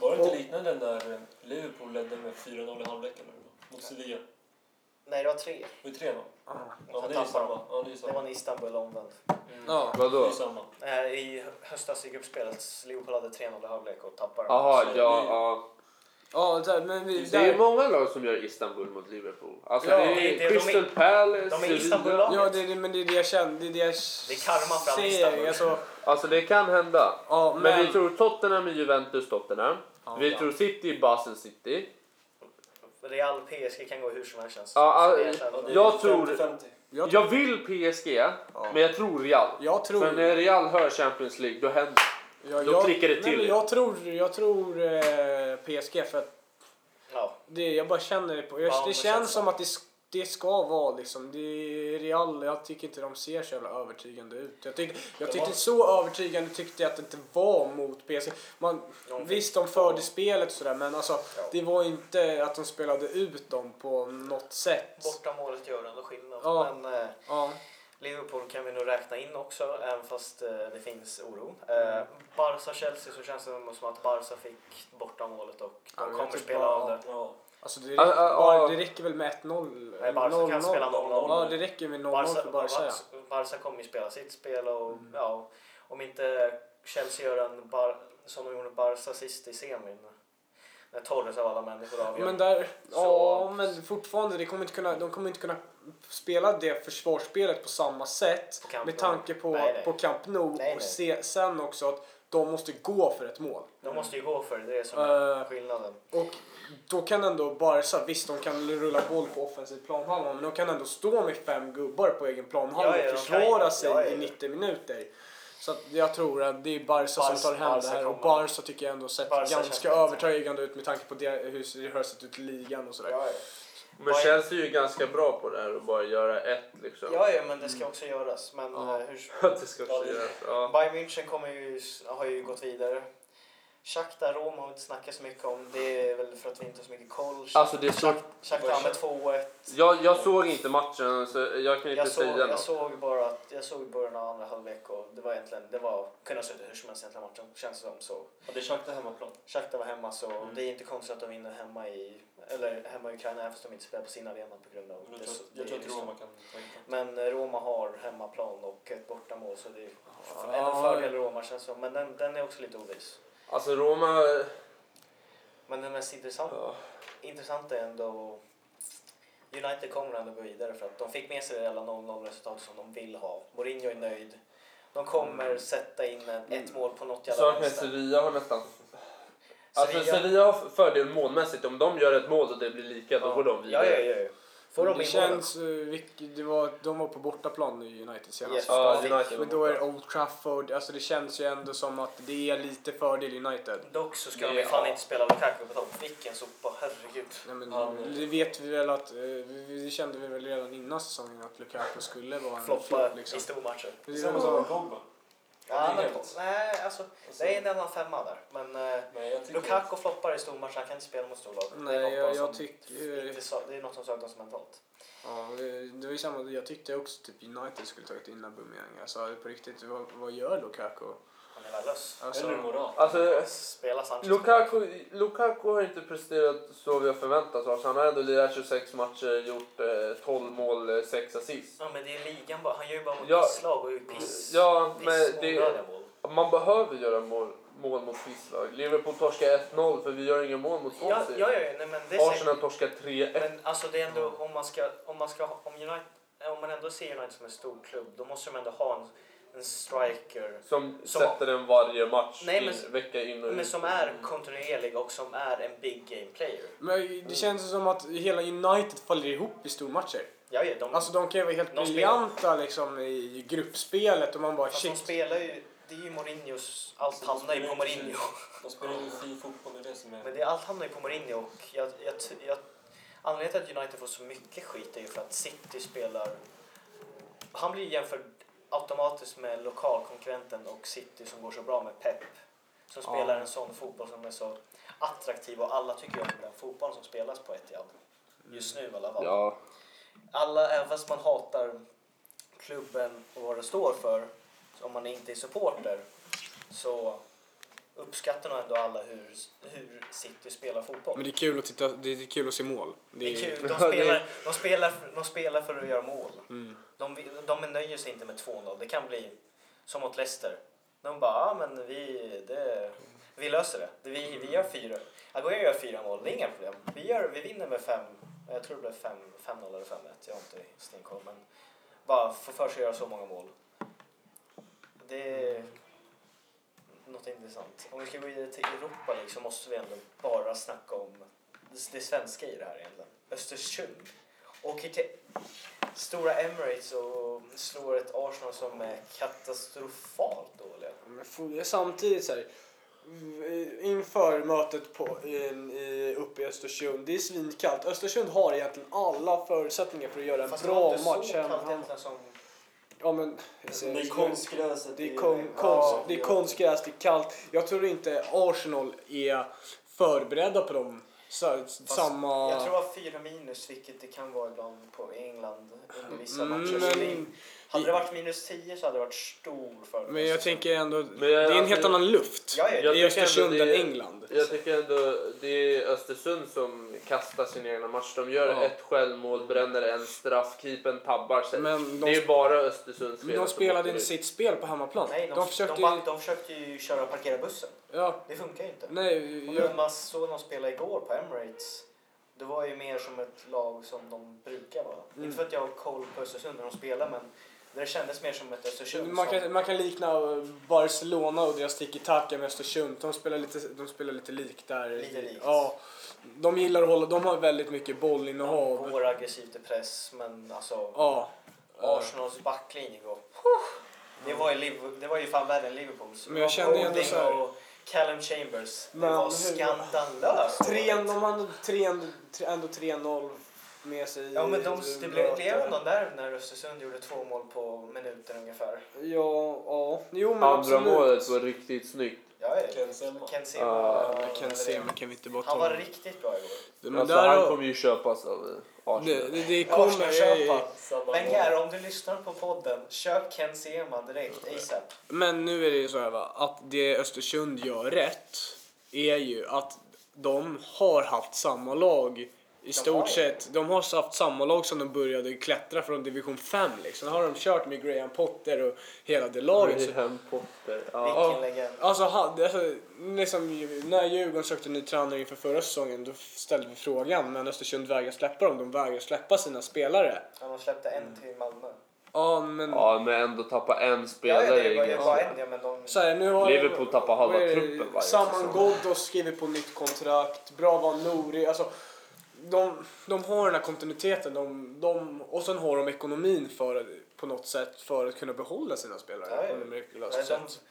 Speaker 4: Var det inte
Speaker 3: Och-
Speaker 4: liknande när Liverpool ledde med 4-0 i halvlek eller? Mot Sevilla?
Speaker 2: Nej, det var tre.
Speaker 4: Var det 3-0? Ja, det är samma.
Speaker 2: de.
Speaker 4: Ja, det är
Speaker 2: Det var en Istanbul omvänd.
Speaker 3: Ja.
Speaker 4: Det är
Speaker 1: Vadå?
Speaker 2: Eh, I höstas i gruppspelet, Liverpool hade 3-0 i halvlek och tappade.
Speaker 1: Jaha, ja,
Speaker 4: det-
Speaker 1: ja.
Speaker 3: Ja, där, men vi,
Speaker 1: Det är ju
Speaker 3: där,
Speaker 1: många lag som gör Istanbul mot Liverpool. Alltså
Speaker 3: Ja,
Speaker 1: det
Speaker 2: det-
Speaker 1: är
Speaker 2: det- de är-
Speaker 1: Crystal Palace,
Speaker 2: de är. Istanbul-lag.
Speaker 3: ja, det, det, men det är det jag känner. Det är det jag
Speaker 2: Det är karma fram. Istanbul.
Speaker 3: Alltså,
Speaker 1: Alltså det kan hända.
Speaker 3: ja,
Speaker 1: Men,
Speaker 3: men,
Speaker 1: vi tror Tottenham är Juventus Tottenham.
Speaker 3: Ja,
Speaker 1: vi
Speaker 3: ja.
Speaker 1: tror City Basel City.
Speaker 2: Real PSG kan gå hur som helst känns
Speaker 1: Ja, ja,
Speaker 4: Ja,
Speaker 1: Jag tror-
Speaker 4: 50-50.
Speaker 3: jag,
Speaker 1: Jag vill PSG, men jag tror Real.
Speaker 3: jag tror...
Speaker 1: För när Real hör Champions League då händer
Speaker 3: jag,
Speaker 1: då
Speaker 3: jag,
Speaker 1: klickar det
Speaker 3: nej,
Speaker 1: till.
Speaker 3: men jag tror, jag tror eh, PSG för att
Speaker 2: Ja.
Speaker 3: det, jag bara känner det på. Jag,
Speaker 2: Ja,
Speaker 3: det känns
Speaker 2: känns
Speaker 3: som att det, det ska vara liksom. Det är Real, jag tycker inte de ser så jävla övertygande ut. Jag, tyck, jag tyckte så övertygande tyckte jag att det inte var mot PSG. Man, visst, de förde spelet och sådär men alltså
Speaker 2: Ja.
Speaker 3: det var inte att de spelade ut dem på något sätt.
Speaker 2: Bortamålet gör ändå skillnad.
Speaker 3: Ja.
Speaker 2: Men eh,
Speaker 3: Ja.
Speaker 2: Liverpool kan vi nog räkna in också, även fast eh, det finns oro. Eh, Barca-Chelsea så känns det som att Barca fick borta målet och
Speaker 3: Ja,
Speaker 2: de
Speaker 3: jag
Speaker 2: kommer spela
Speaker 3: bara-
Speaker 2: av det.
Speaker 4: Ja.
Speaker 3: Alltså det, räcker,
Speaker 1: ah,
Speaker 3: bara,
Speaker 1: ah.
Speaker 3: det räcker väl med 1-0?
Speaker 2: Nej, Barca kan
Speaker 3: 0-0.
Speaker 2: spela 0-0.
Speaker 3: Ja, det räcker med 0-0
Speaker 2: Barca,
Speaker 3: för Barca. ja.
Speaker 2: Barca, kommer ju spela sitt spel och
Speaker 3: Mm.
Speaker 2: ja, om inte Chelsea gör en bar, som de gjorde Barca sist i semin. När Torres av alla människor avgör.
Speaker 3: Men där,
Speaker 2: Så-
Speaker 3: ja men fortfarande, det kommer inte kunna, de kommer inte kunna spela det försvarsspelet på samma sätt
Speaker 2: På
Speaker 3: med tanke på,
Speaker 2: Nej, nej.
Speaker 3: på Camp Nou
Speaker 2: Nej, nej.
Speaker 3: och se, sen också att de måste gå för ett mål.
Speaker 2: de måste ju gå för det, det är som
Speaker 3: Eh,
Speaker 2: skillnaden.
Speaker 3: och då kan ändå Barca, visst de kan rulla boll på offensiv planhalva men de kan ändå stå med fem gubbar på egen planhalva
Speaker 2: Ja, ja,
Speaker 3: och försvara
Speaker 2: kan-
Speaker 3: sig
Speaker 2: ja,
Speaker 3: i
Speaker 2: ja.
Speaker 3: 90 minuter. Så jag tror att det är Barca som
Speaker 2: Barca-
Speaker 3: tar hem
Speaker 2: Barca
Speaker 3: det här och. Barca tycker jag ändå sett
Speaker 2: Barca
Speaker 3: ganska övertygande ut med tanke på det, hur det har sett ut i ligan och sådär.
Speaker 2: Ja, ja.
Speaker 1: Men Chelsea är ju ganska bra på det här och bara göra ett liksom.
Speaker 2: ja, ja, men det ska också göras. Men
Speaker 3: Ja.
Speaker 2: eh, hur, *laughs*
Speaker 1: Att det ska
Speaker 2: Ja,
Speaker 1: också
Speaker 2: det-
Speaker 1: göras. Ja.
Speaker 2: Bayern München kommer ju, har ju gått vidare. Shakhtar Rom har vi inte snackat så mycket om. Det är väl för att vi inte har så mycket koll.
Speaker 1: Alltså det är så...
Speaker 2: Shakhtar med 2-1.
Speaker 1: Jag, jag såg inte matchen så jag kan inte
Speaker 2: Jag såg,
Speaker 1: säga
Speaker 2: jag
Speaker 1: något.
Speaker 2: såg bara att jag såg början av andra halvlek och det var egentligen, det var, kunde ha suttit hur som helst egentligen matchen. Känns det som så.
Speaker 4: Ja, det är Shakhtar hemmaplan.
Speaker 2: Shakhtar var hemma så
Speaker 4: Mm.
Speaker 2: det är inte konstigt att de vinner hemma i, eller hemma i Ukraina även fast de inte spelar på sin arena på grund av
Speaker 4: Jag
Speaker 2: det.
Speaker 4: tror,
Speaker 2: så-
Speaker 4: jag
Speaker 2: det
Speaker 4: tror att
Speaker 2: liksom-
Speaker 4: Roma kan ta in det.
Speaker 2: Men eh, Roma har hemmaplan och ett bortamål så det är
Speaker 3: Ja.
Speaker 2: en fördel Roma känns som. Men den, den är också lite oviss.
Speaker 1: Alltså Roma...
Speaker 2: Men den mest intressanta,
Speaker 1: Ja.
Speaker 2: intressanta är ändå United kommer ändå gå vidare för att de fick med sig det hela 0-0 resultat som de vill ha. Mourinho är nöjd. De kommer sätta in ett mål på något jävla vänster.
Speaker 1: Sevilla har nästan... Alltså
Speaker 2: Sevilla-
Speaker 1: Sevilla har fördel målmässigt. Om de gör ett mål och det blir lika då
Speaker 2: Ja.
Speaker 1: går de vidare.
Speaker 2: ja, ja. ja. Får de
Speaker 3: det känns, eh, det var, de var på bortaplan i United senast.
Speaker 2: Yes.
Speaker 1: Ja, United
Speaker 3: Men då är det Old Trafford, alltså det känns ju ändå som att det är lite fördel United.
Speaker 2: Dock så ska
Speaker 1: Det-
Speaker 2: de ju fan
Speaker 1: ja.
Speaker 2: inte spela Lukaku på topp. Vilken sopa, herregud.
Speaker 3: Nej, men
Speaker 4: Ja, men-
Speaker 3: det vet vi väl att, eh, det kände vi väl redan innan säsongen att Lukaku skulle vara en
Speaker 2: Floppa
Speaker 3: flopp liksom.
Speaker 2: i
Speaker 3: väl
Speaker 4: har vi
Speaker 3: så-
Speaker 4: Pogba.
Speaker 2: Ja,
Speaker 4: det är
Speaker 2: men,
Speaker 4: helt-
Speaker 2: nej, alltså, det är en annan femma där. Men eh,
Speaker 4: tycker...
Speaker 2: Lukaku floppar i stormatcher, han kan inte spela mot storlag. det är
Speaker 3: Nej,
Speaker 2: något
Speaker 3: jag, jag
Speaker 2: som
Speaker 3: tycker...
Speaker 2: inte sa- det är något som saknas mentalt.
Speaker 3: Ja, det, det var ju samma, jag tyckte också typ United skulle tagit in Aubameyang. Alltså på riktigt, vad, vad gör Lukaku? Alltså.
Speaker 1: Alltså
Speaker 2: Spela Sanchez.
Speaker 1: Lukaku, Lukaku har inte presterat så vi har förväntat oss. Han har ändå lirat 26 matcher, gjort eh, 12 mål, eh, 6 assist.
Speaker 2: Ja, men det är ligan bara. Han gör ju bara mot
Speaker 1: Ja.
Speaker 2: pisslag och är piss.
Speaker 1: Ja, men
Speaker 2: piss
Speaker 1: det-
Speaker 2: onödiga mål.
Speaker 1: Man behöver göra mål, mål mot pisslag. Liverpool torskar 1-0 för vi gör inga mål mot
Speaker 2: Ja,
Speaker 1: Swansea.
Speaker 2: ja, ja, nej, men det
Speaker 1: Arsenal torskar 3-1.
Speaker 2: Men alltså det är ändå om man ska, om man ska, om United, om man ändå ser United som en stor klubb, då måste de ändå ha en, en striker
Speaker 1: Som,
Speaker 2: Som-
Speaker 1: sätter den varje match,
Speaker 2: Nej,
Speaker 1: in,
Speaker 2: men-
Speaker 1: vecka in och
Speaker 2: men
Speaker 1: ut.
Speaker 2: som är kontinuerlig och som är en big game player.
Speaker 3: Men det känns som att hela United faller ihop i stormatcher.
Speaker 2: Ja, ja, de,
Speaker 3: Alltså de kan ju vara helt
Speaker 2: De spelar-
Speaker 3: briljanta liksom i gruppspelet och man bara
Speaker 2: fast de
Speaker 3: shit.
Speaker 2: spelar ju, det är ju Mourinhos, allt hamnar ju på Mourinho.
Speaker 4: De spelar ju fri fotboll, det är det som är...
Speaker 2: Men det, allt hamnar ju på Mourinho och jag, jag, jag, anledningen till att United får så mycket skit är ju för att City spelar... Han blir jämförd automatiskt med lokalkonkurrenten och City som går så bra med Pep. Som
Speaker 3: Ja.
Speaker 2: spelar en sån fotboll som är så attraktiv och alla tycker om den fotboll som spelas på Etihad. Just nu i alla fall.
Speaker 1: Ja.
Speaker 2: Alla, även fast man hatar klubben och vad det står för, om man inte är supporter, så uppskattar nog ändå alla hur, hur City spelar fotboll.
Speaker 3: Men det är kul att titta, det är kul att se mål.
Speaker 2: Det är kul. *laughs* De spelar, de, spelar, de spelar för att göra mål.
Speaker 3: Mm.
Speaker 2: De, de nöjer sig inte med 2-0. Det kan bli som mot Leicester. De bara, ja men vi, det, vi löser det. vi, vi gör fyra. Aguero gör fyra mål, det är inga problem. Vi, gör, vi vinner med fem, jag tror det blev fem, 5-0 eller 5-1, jag har inte stenkoll. Men bara få för sig att göra så många mål. Det något intressant. Om vi ska gå vidare till Europa League så måste vi ändå bara snacka om det, svenska i det här egentligen. Östersund åker till stora Emirates och slår ett Arsenal som är katastrofalt dåliga.
Speaker 3: Men samtidigt så här, v- inför mötet på, i, i, uppe i Östersund, det är svinkallt. Östersund har egentligen alla förutsättningar för att göra en
Speaker 2: Fast det var
Speaker 3: bra
Speaker 2: inte
Speaker 3: match
Speaker 2: så kallt egentligen som...
Speaker 3: Ja men,
Speaker 4: Alltså, det är konstgräset.
Speaker 3: det är, kon, konst, det är konstgräs, det är kallt. Jag tror inte Arsenal är förberedda på dem. Så, samma...
Speaker 2: Jag tror det var fyra minus, vilket det kan vara ibland på England under vissa
Speaker 3: Mm,
Speaker 2: matcher.
Speaker 3: men-
Speaker 2: det Hade det varit minus 10 så hade det varit stor fördel.
Speaker 3: Men jag tänker ändå,
Speaker 1: Men jag-
Speaker 3: det är en helt
Speaker 1: alltså-
Speaker 3: annan luft
Speaker 2: Ja, ja,
Speaker 1: Jag
Speaker 3: i Östersund än
Speaker 1: det-
Speaker 3: England.
Speaker 1: Jag tycker ändå det är Östersund som kastar sin egna match. De gör
Speaker 3: Ja.
Speaker 1: ett självmål, bränner en straff, keepern tabbar sig.
Speaker 3: Men de-
Speaker 1: det är bara Östersunds
Speaker 3: Men de spelade inte sitt spel på hemmaplan.
Speaker 2: Nej, de,
Speaker 3: de försökte
Speaker 2: de,
Speaker 3: ju...
Speaker 2: de försökte ju köra och parkera bussen.
Speaker 3: Ja,
Speaker 2: Det funkar ju inte.
Speaker 3: nej,
Speaker 2: Och
Speaker 3: jag,
Speaker 2: man såg dem spela igår på Emirates, det var ju mer som ett lag som de brukar vara.
Speaker 3: Mm.
Speaker 2: Inte för att jag har koll på Östersund när de spelar, men det kändes mer som ett Östersund
Speaker 3: man,
Speaker 2: som...
Speaker 3: kan, man kan likna Barcelona och deras tiki-taka med Östersund. De spelar lite, de spelar lite likt där.
Speaker 2: Lite likt.
Speaker 3: Ja, de gillar att hålla, de har väldigt mycket
Speaker 2: De
Speaker 3: bollinnehav.
Speaker 2: går aggressivt i press, men alltså
Speaker 3: Ja.
Speaker 2: Arsenals backlinje går... Det var ju, det var ju fan värre än Liverpools.
Speaker 3: Men jag känner ändå så här-
Speaker 2: och Callum Chambers. Det
Speaker 3: Men
Speaker 2: var
Speaker 3: hur-
Speaker 2: skandalöst.
Speaker 3: Tre, de hade ändå 3-0 med sig.
Speaker 2: Ja men de,
Speaker 3: i
Speaker 2: det blev, blev någon där när Östersund gjorde två mål på minuten ungefär.
Speaker 3: Ja, ja. Jo men
Speaker 1: Andra
Speaker 3: absolut.
Speaker 1: målet var riktigt snyggt.
Speaker 2: Ja.
Speaker 4: Ken Sema.
Speaker 2: Ken Sema.
Speaker 1: Ja,
Speaker 3: Jag kan se, men kan vi inte bara ta
Speaker 2: Han var riktigt bra igår.
Speaker 3: Men
Speaker 1: alltså,
Speaker 3: där
Speaker 1: han kommer ju köpas av
Speaker 3: Det, det, det kommer...
Speaker 2: köpa.
Speaker 4: Samma
Speaker 2: Wenger, om du lyssnar på podden, köp Ken Sema direkt, ASAP.
Speaker 3: Men nu är det ju så här va, att det Östersund gör rätt är ju att de har haft samma lag i stort
Speaker 2: det.
Speaker 3: sett. De har haft samma lag som de började klättra från division 5 liksom. Har de kört med Graham Potter och hela det laget.
Speaker 1: Graham Potter. Ja.
Speaker 2: Vilken legend.
Speaker 3: alltså, han, alltså liksom, när Djurgården sökte ny tränare inför förra säsongen då ställde vi frågan men Östersund vägrar släppa dem. De vägrar släppa sina spelare.
Speaker 2: Ja, de släppte en till Malmö.
Speaker 3: Ja men
Speaker 1: ja, men ändå tappa en
Speaker 2: Ja, ja,
Speaker 1: spelare.
Speaker 2: det var ju
Speaker 1: ingen-
Speaker 2: bara en, ja, men de...
Speaker 3: Så här, nu har
Speaker 1: Liverpool tappar halva
Speaker 3: det?
Speaker 1: truppen varje
Speaker 3: Saman. Ghoddos skriver på nytt kontrakt. Brava Nouri. Alltså, de, de har den här kontinuiteten. De, de, och sen har de ekonomin för på något sätt för att kunna behålla sina spelare
Speaker 2: Ja,
Speaker 3: på mirakulöst
Speaker 2: Nej, de,
Speaker 3: sätt.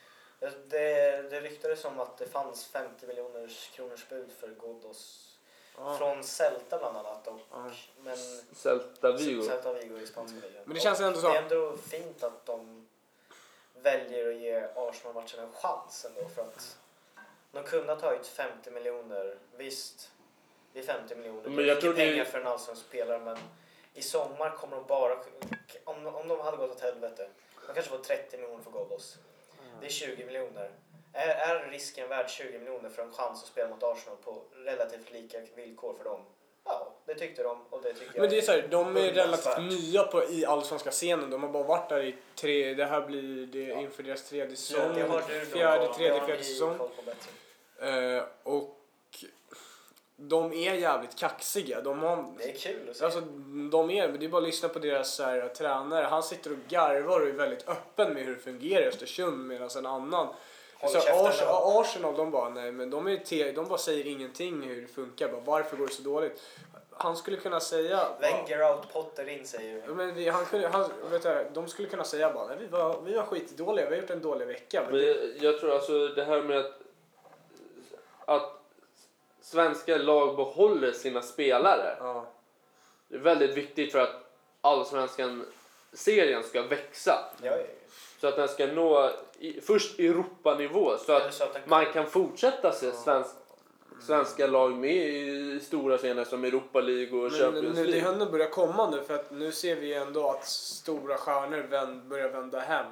Speaker 2: det, det ryktades om att det fanns 50 miljoners kronors bud för Ghoddos.
Speaker 3: Ja.
Speaker 2: Från Celta bland annat. Och,
Speaker 3: Ja.
Speaker 2: Men
Speaker 1: Celta Vigo.
Speaker 2: Celta Vigo i spanska ligan.
Speaker 3: Men det känns ändå så-
Speaker 2: Det är ändå fint att de väljer att ge Arsenal-matchen en chans ändå. För att de kunde ha tagit 50 miljoner. Visst, det är 50 miljoner.
Speaker 1: Men
Speaker 2: det är
Speaker 1: jag tror det-
Speaker 2: pengar för en allsvensk spelare. Men i sommar kommer de bara... Om, om de hade gått åt helvete. De kanske får 30 miljoner för Ghoddos. Det är 20 miljoner. Är, är risken värd 20 miljoner för en chans att spela mot Arsenal på relativt lika villkor för dem? Ja, det tyckte de och det tycker jag.
Speaker 3: Men det är så här, de är relativt nya på, i allsvenska scenen. De har bara varit där i tre, det här blir det
Speaker 2: Ja.
Speaker 3: inför deras tredje
Speaker 2: det
Speaker 3: säsong.
Speaker 2: har du nog
Speaker 3: Fjärde, tredje,
Speaker 2: det
Speaker 3: fjärde säsong. Eh, och de är jävligt kaxiga. De har,
Speaker 2: Det är kul att se.
Speaker 3: Alltså, de är, det är bara att lyssna på deras så här, tränare. Han sitter och garvar och är väldigt öppen med hur det fungerar i Östersund medan en annan så Arsenal,
Speaker 2: då.
Speaker 3: Arsenal, de bara nej men de, är te, de bara säger ingenting hur det funkar. Bara, varför går det så dåligt? Han skulle kunna säga...
Speaker 2: Wenger out, Potter in säger.
Speaker 3: Men vi, han kunde, han, vet du, de skulle kunna säga bara nej, vi var, vi var skitdåliga, vi har gjort en dålig vecka. Men
Speaker 1: Men jag, jag tror alltså det här med att, att svenska lag behåller sina spelare.
Speaker 3: ja.
Speaker 1: Det är väldigt viktigt för att allsvenskan serien ska växa.
Speaker 2: Ja, ja, ja.
Speaker 1: Så att den ska nå i, först Europanivå så att
Speaker 2: så att
Speaker 1: man kan fortsätta se svensk, svenska lag med i stora scener som Europa League och
Speaker 3: Men
Speaker 1: Champions
Speaker 3: nu, det
Speaker 1: League.
Speaker 3: har ändå börjat komma nu för att nu ser vi ändå att stora stjärnor vänd, börjar vända hem.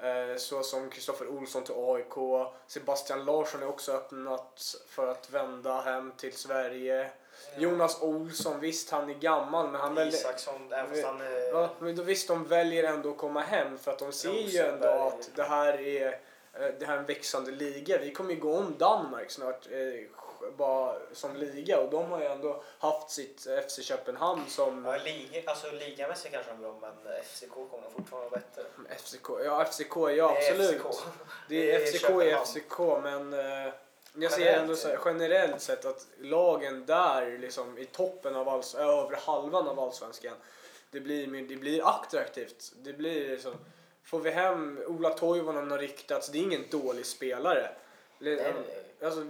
Speaker 3: Eh, så som Kristoffer Olsson till AIK. Sebastian Larsson är också öppnat för att vända hem till Sverige. Jonas Olsson, visst han är gammal men han väljer...
Speaker 2: Isaksson, även fast han är...
Speaker 3: Ja, men då visst, de väljer ändå att komma hem för att de ser ju ändå att det här är, eh, det här är en växande liga. Vi kommer ju gå om Danmark snart eh, bara som liga och de har ju ändå haft sitt FC Köpenhamn som
Speaker 2: Ja, liga, alltså ligamässigt kanske de går om, men FCK kommer fortfarande vara bättre.
Speaker 3: FCK. Ja, FCK, ja
Speaker 2: Det är
Speaker 3: absolut.
Speaker 2: FCK.
Speaker 3: Det är
Speaker 2: är
Speaker 3: FCK är
Speaker 2: Köpenhamn.
Speaker 3: FCK men eh, jag ser
Speaker 2: Generellt
Speaker 3: ändå så,
Speaker 2: är
Speaker 3: här, generellt sett att lagen där liksom i toppen av alls, övre halvan av allsvenskan det blir, det blir attraktivt. Det blir liksom, får vi hem Ola Toivonen har ryktats, det är ingen dålig spelare.
Speaker 2: Nej, nej.
Speaker 3: Alltså,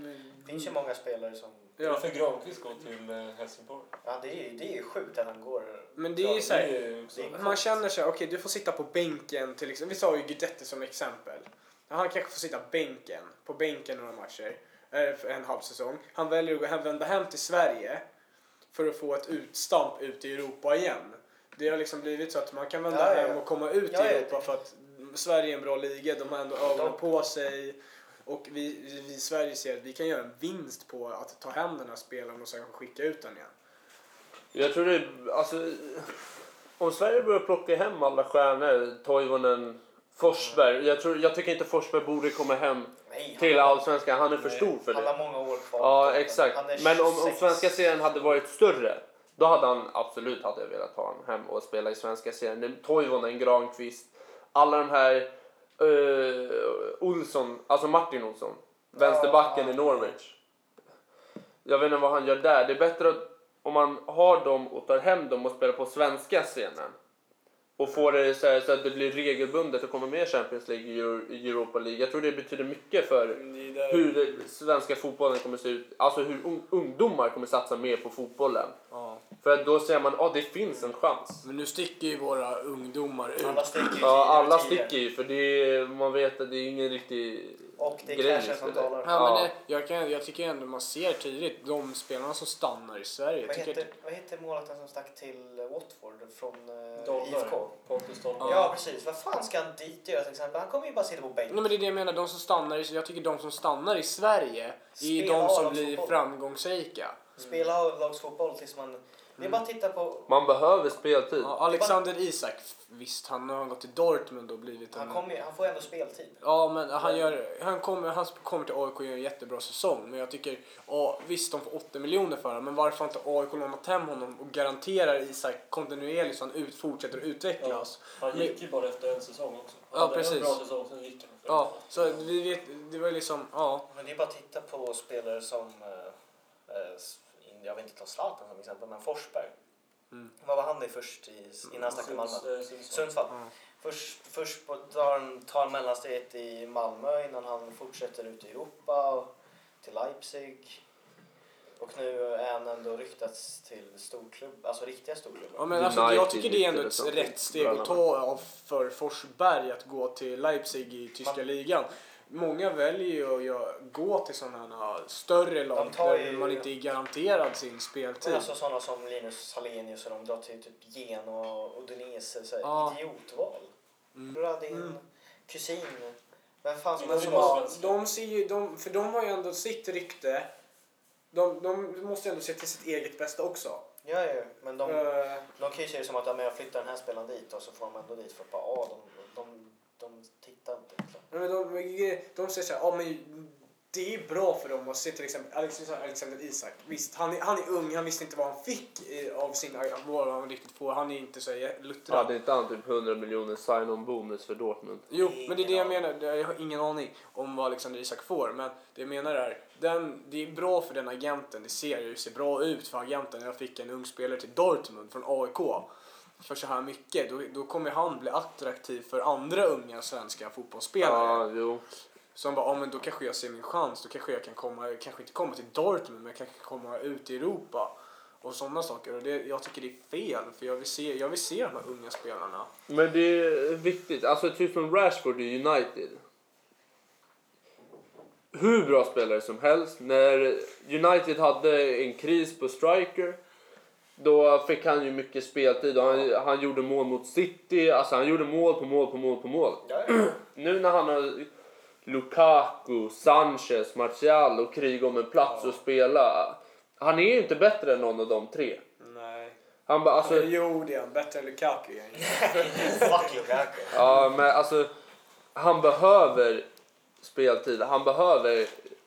Speaker 2: finns ju många spelare som...
Speaker 3: ja.
Speaker 4: Varför Granqvist går till eh, Helsingborg?
Speaker 2: Ja, det är ju det är ju sjukt att han går...
Speaker 3: Men det är ju så här,
Speaker 4: Det är också...
Speaker 2: det är-
Speaker 3: Man känner sig, okej du får sitta på bänken till exempel. Vi sa ju Guidetti som exempel. Han kanske får sitta bänken, på bänken några matcher, eh, för en halv säsong. Han väljer att gå hem, vända hem till Sverige för att få ett utstamp ut i Europa igen. Det har liksom blivit så att man kan vända
Speaker 2: Ja, ja,
Speaker 3: hem och komma ut
Speaker 2: Ja,
Speaker 3: i
Speaker 2: ja.
Speaker 3: Europa för att Sverige är en bra liga. De har ändå ögonen på sig. Och vi, vi i Sverige ser att vi kan göra en vinst på att ta hem den här spelaren och sen skicka ut den igen.
Speaker 1: Jag tror det är, alltså, om Sverige börjar plocka hem alla stjärnor, Toivonen, Forsberg. Jag, tror, jag tycker inte Forsberg borde komma hem
Speaker 2: Nej,
Speaker 1: till
Speaker 2: han-
Speaker 1: allsvenskan. Han är för stor för
Speaker 2: Han
Speaker 1: det.
Speaker 2: har många år kvar.
Speaker 1: Ja,
Speaker 2: Han
Speaker 1: exakt. Men om, om
Speaker 2: 26.
Speaker 1: svenska serien hade varit större, då hade han absolut hade jag velat ha honom hem och spela i svenska serien. Toivonen, Granqvist, alla de här uh, Olsson, alltså Martin Olsson, vänsterbacken
Speaker 2: Ja.
Speaker 1: i Norwich. Jag vet inte vad han gör där. Det är bättre att, om man har dem och tar hem dem och spelar på svenska scenen och får det så, här, så att det blir regelbundet och kommer med i Champions League och Europa League. Jag tror det betyder mycket för
Speaker 3: där-
Speaker 1: hur svenska fotbollen kommer se ut. Alltså hur un, ungdomar kommer satsa mer på fotbollen.
Speaker 3: Ja.
Speaker 1: För att då ser man att ah, det finns en chans.
Speaker 3: Men nu sticker ju våra ungdomar ut.
Speaker 2: Alla sticker ju
Speaker 1: Ja, alla sticker ju för det är, man vet att det är ingen riktig
Speaker 2: Och det är
Speaker 1: grej.
Speaker 2: cashen som talar.
Speaker 3: Ja, men det, jag, kan, jag tycker ändå man ser tydligt de spelarna som stannar i Sverige.
Speaker 2: Vad heter, vad heter målvakten som stack till eh, Watford från eh,
Speaker 4: Dolberg.
Speaker 2: IFK?
Speaker 4: Pontus Dolberg.
Speaker 2: Ja, precis. Vad fan ska han dit göra till exempel? Han kommer ju bara sitta på
Speaker 3: Nej,
Speaker 2: bänken.
Speaker 3: men det är det jag menar, de som stannar i, jag tycker de som stannar i Sverige är
Speaker 2: Spela
Speaker 3: de som blir framgångsrika.
Speaker 2: Spela A-lagsfotboll tills man... Det är bara att titta på...
Speaker 1: Man behöver speltid.
Speaker 3: Ja, Alexander Isak, visst han har gått till Dortmund och blivit en...
Speaker 2: Han, kommer, han får ändå speltid.
Speaker 3: Ja, men han, gör, han, kommer, han kommer till AIK och gör en jättebra säsong. Men jag tycker, ja, visst de får 80 miljoner för honom, men varför har inte AIK lånat hem honom och garanterar Isak kontinuerligt så han ut, fortsätter utvecklas?
Speaker 4: Han gick ju bara efter en säsong också. Han
Speaker 3: Ja,
Speaker 4: hade
Speaker 3: precis.
Speaker 4: En bra säsong, sen gick han.
Speaker 3: Ja, så vi vet, det var liksom, ja.
Speaker 2: Men det är bara att titta på spelare som... jag vill inte ta Zlatan som exempel, men Forsberg.
Speaker 3: Mm.
Speaker 2: Vad var han i först i, innan han stack till Malmö?
Speaker 4: Eh, Sundsvall.
Speaker 3: Ja.
Speaker 2: Först, först på, tar han tar mellansteget i Malmö innan han fortsätter ut i Europa och till Leipzig. Och nu är han ändå ryktats till storklubb, alltså riktiga storklubbar.
Speaker 3: Ja, men alltså, jag tycker det är ändå ett rätt steg att ta av för Forsberg att gå till Leipzig i tyska
Speaker 2: Man-
Speaker 3: ligan. Många väljer ju att göra- gå till sådana här större lag där man inte är garanterad sin speltid.
Speaker 2: alltså sådana som Linus Hallenius och de drar till typ Genoa och Udinese, så
Speaker 3: Ja.
Speaker 2: idiotval.
Speaker 3: Mm.
Speaker 2: Radin,
Speaker 3: Mm.
Speaker 2: kusin, vem fan som helst.
Speaker 3: Ja, de ser ju, de, för de har ju ändå sitt rykte. De, de måste ju ändå se till sitt eget bästa också.
Speaker 2: Ja, ja, men de,
Speaker 3: Eh,
Speaker 2: de kan ju se det som att ja, men jag flyttar den här spelaren dit och så får de ändå dit för att bara, ja, de, de, de
Speaker 3: men de, de säger så här, ja men det är bra för dem att se till exempel Alexander, Alexander Isak. Visst, han är, han är ung, han visste inte vad han fick av sin, vad han riktigt får. Han är inte så luttrad.
Speaker 1: Hade inte han typ 100 miljoner sign-on bonus för Dortmund?
Speaker 3: Jo, men det är det jag menar. Jag har ingen aning om vad Alexander Isak får. Men det jag menar är, den, det är bra för den agenten. Det ser ju ser bra ut för agenten. Jag fick en ung spelare till Dortmund från AIK för så här mycket. Då, då kommer han bli attraktiv för andra unga svenska fotbollsspelare.
Speaker 1: Ja, jo.
Speaker 3: Som bara, ja men då kanske jag ser min chans. Då kanske jag kan komma, kanske inte komma till Dortmund men jag kanske kan komma ut i Europa. Och sådana saker. Och det, jag tycker det är fel. För jag vill se, jag vill se de här unga spelarna.
Speaker 1: Men det är viktigt. Alltså typ som Rashford i United. Hur bra spelare som helst. När United hade en kris på striker. Då fick han ju mycket speltid och han, han gjorde mål mot City. Alltså han gjorde mål på mål på mål på mål.
Speaker 2: Ja, ja. *clears throat*
Speaker 1: Nu när han har Lukaku, Sanchez, Martial och krigar om en plats
Speaker 2: Ja.
Speaker 1: att spela. Han är ju inte bättre än någon av de tre.
Speaker 3: Nej.
Speaker 1: Han bara alltså...
Speaker 3: jo, det är han. Bättre än Lukaku. *laughs*
Speaker 2: Fuck Lukaku.
Speaker 1: Ja, men alltså han behöver speltid. Han behöver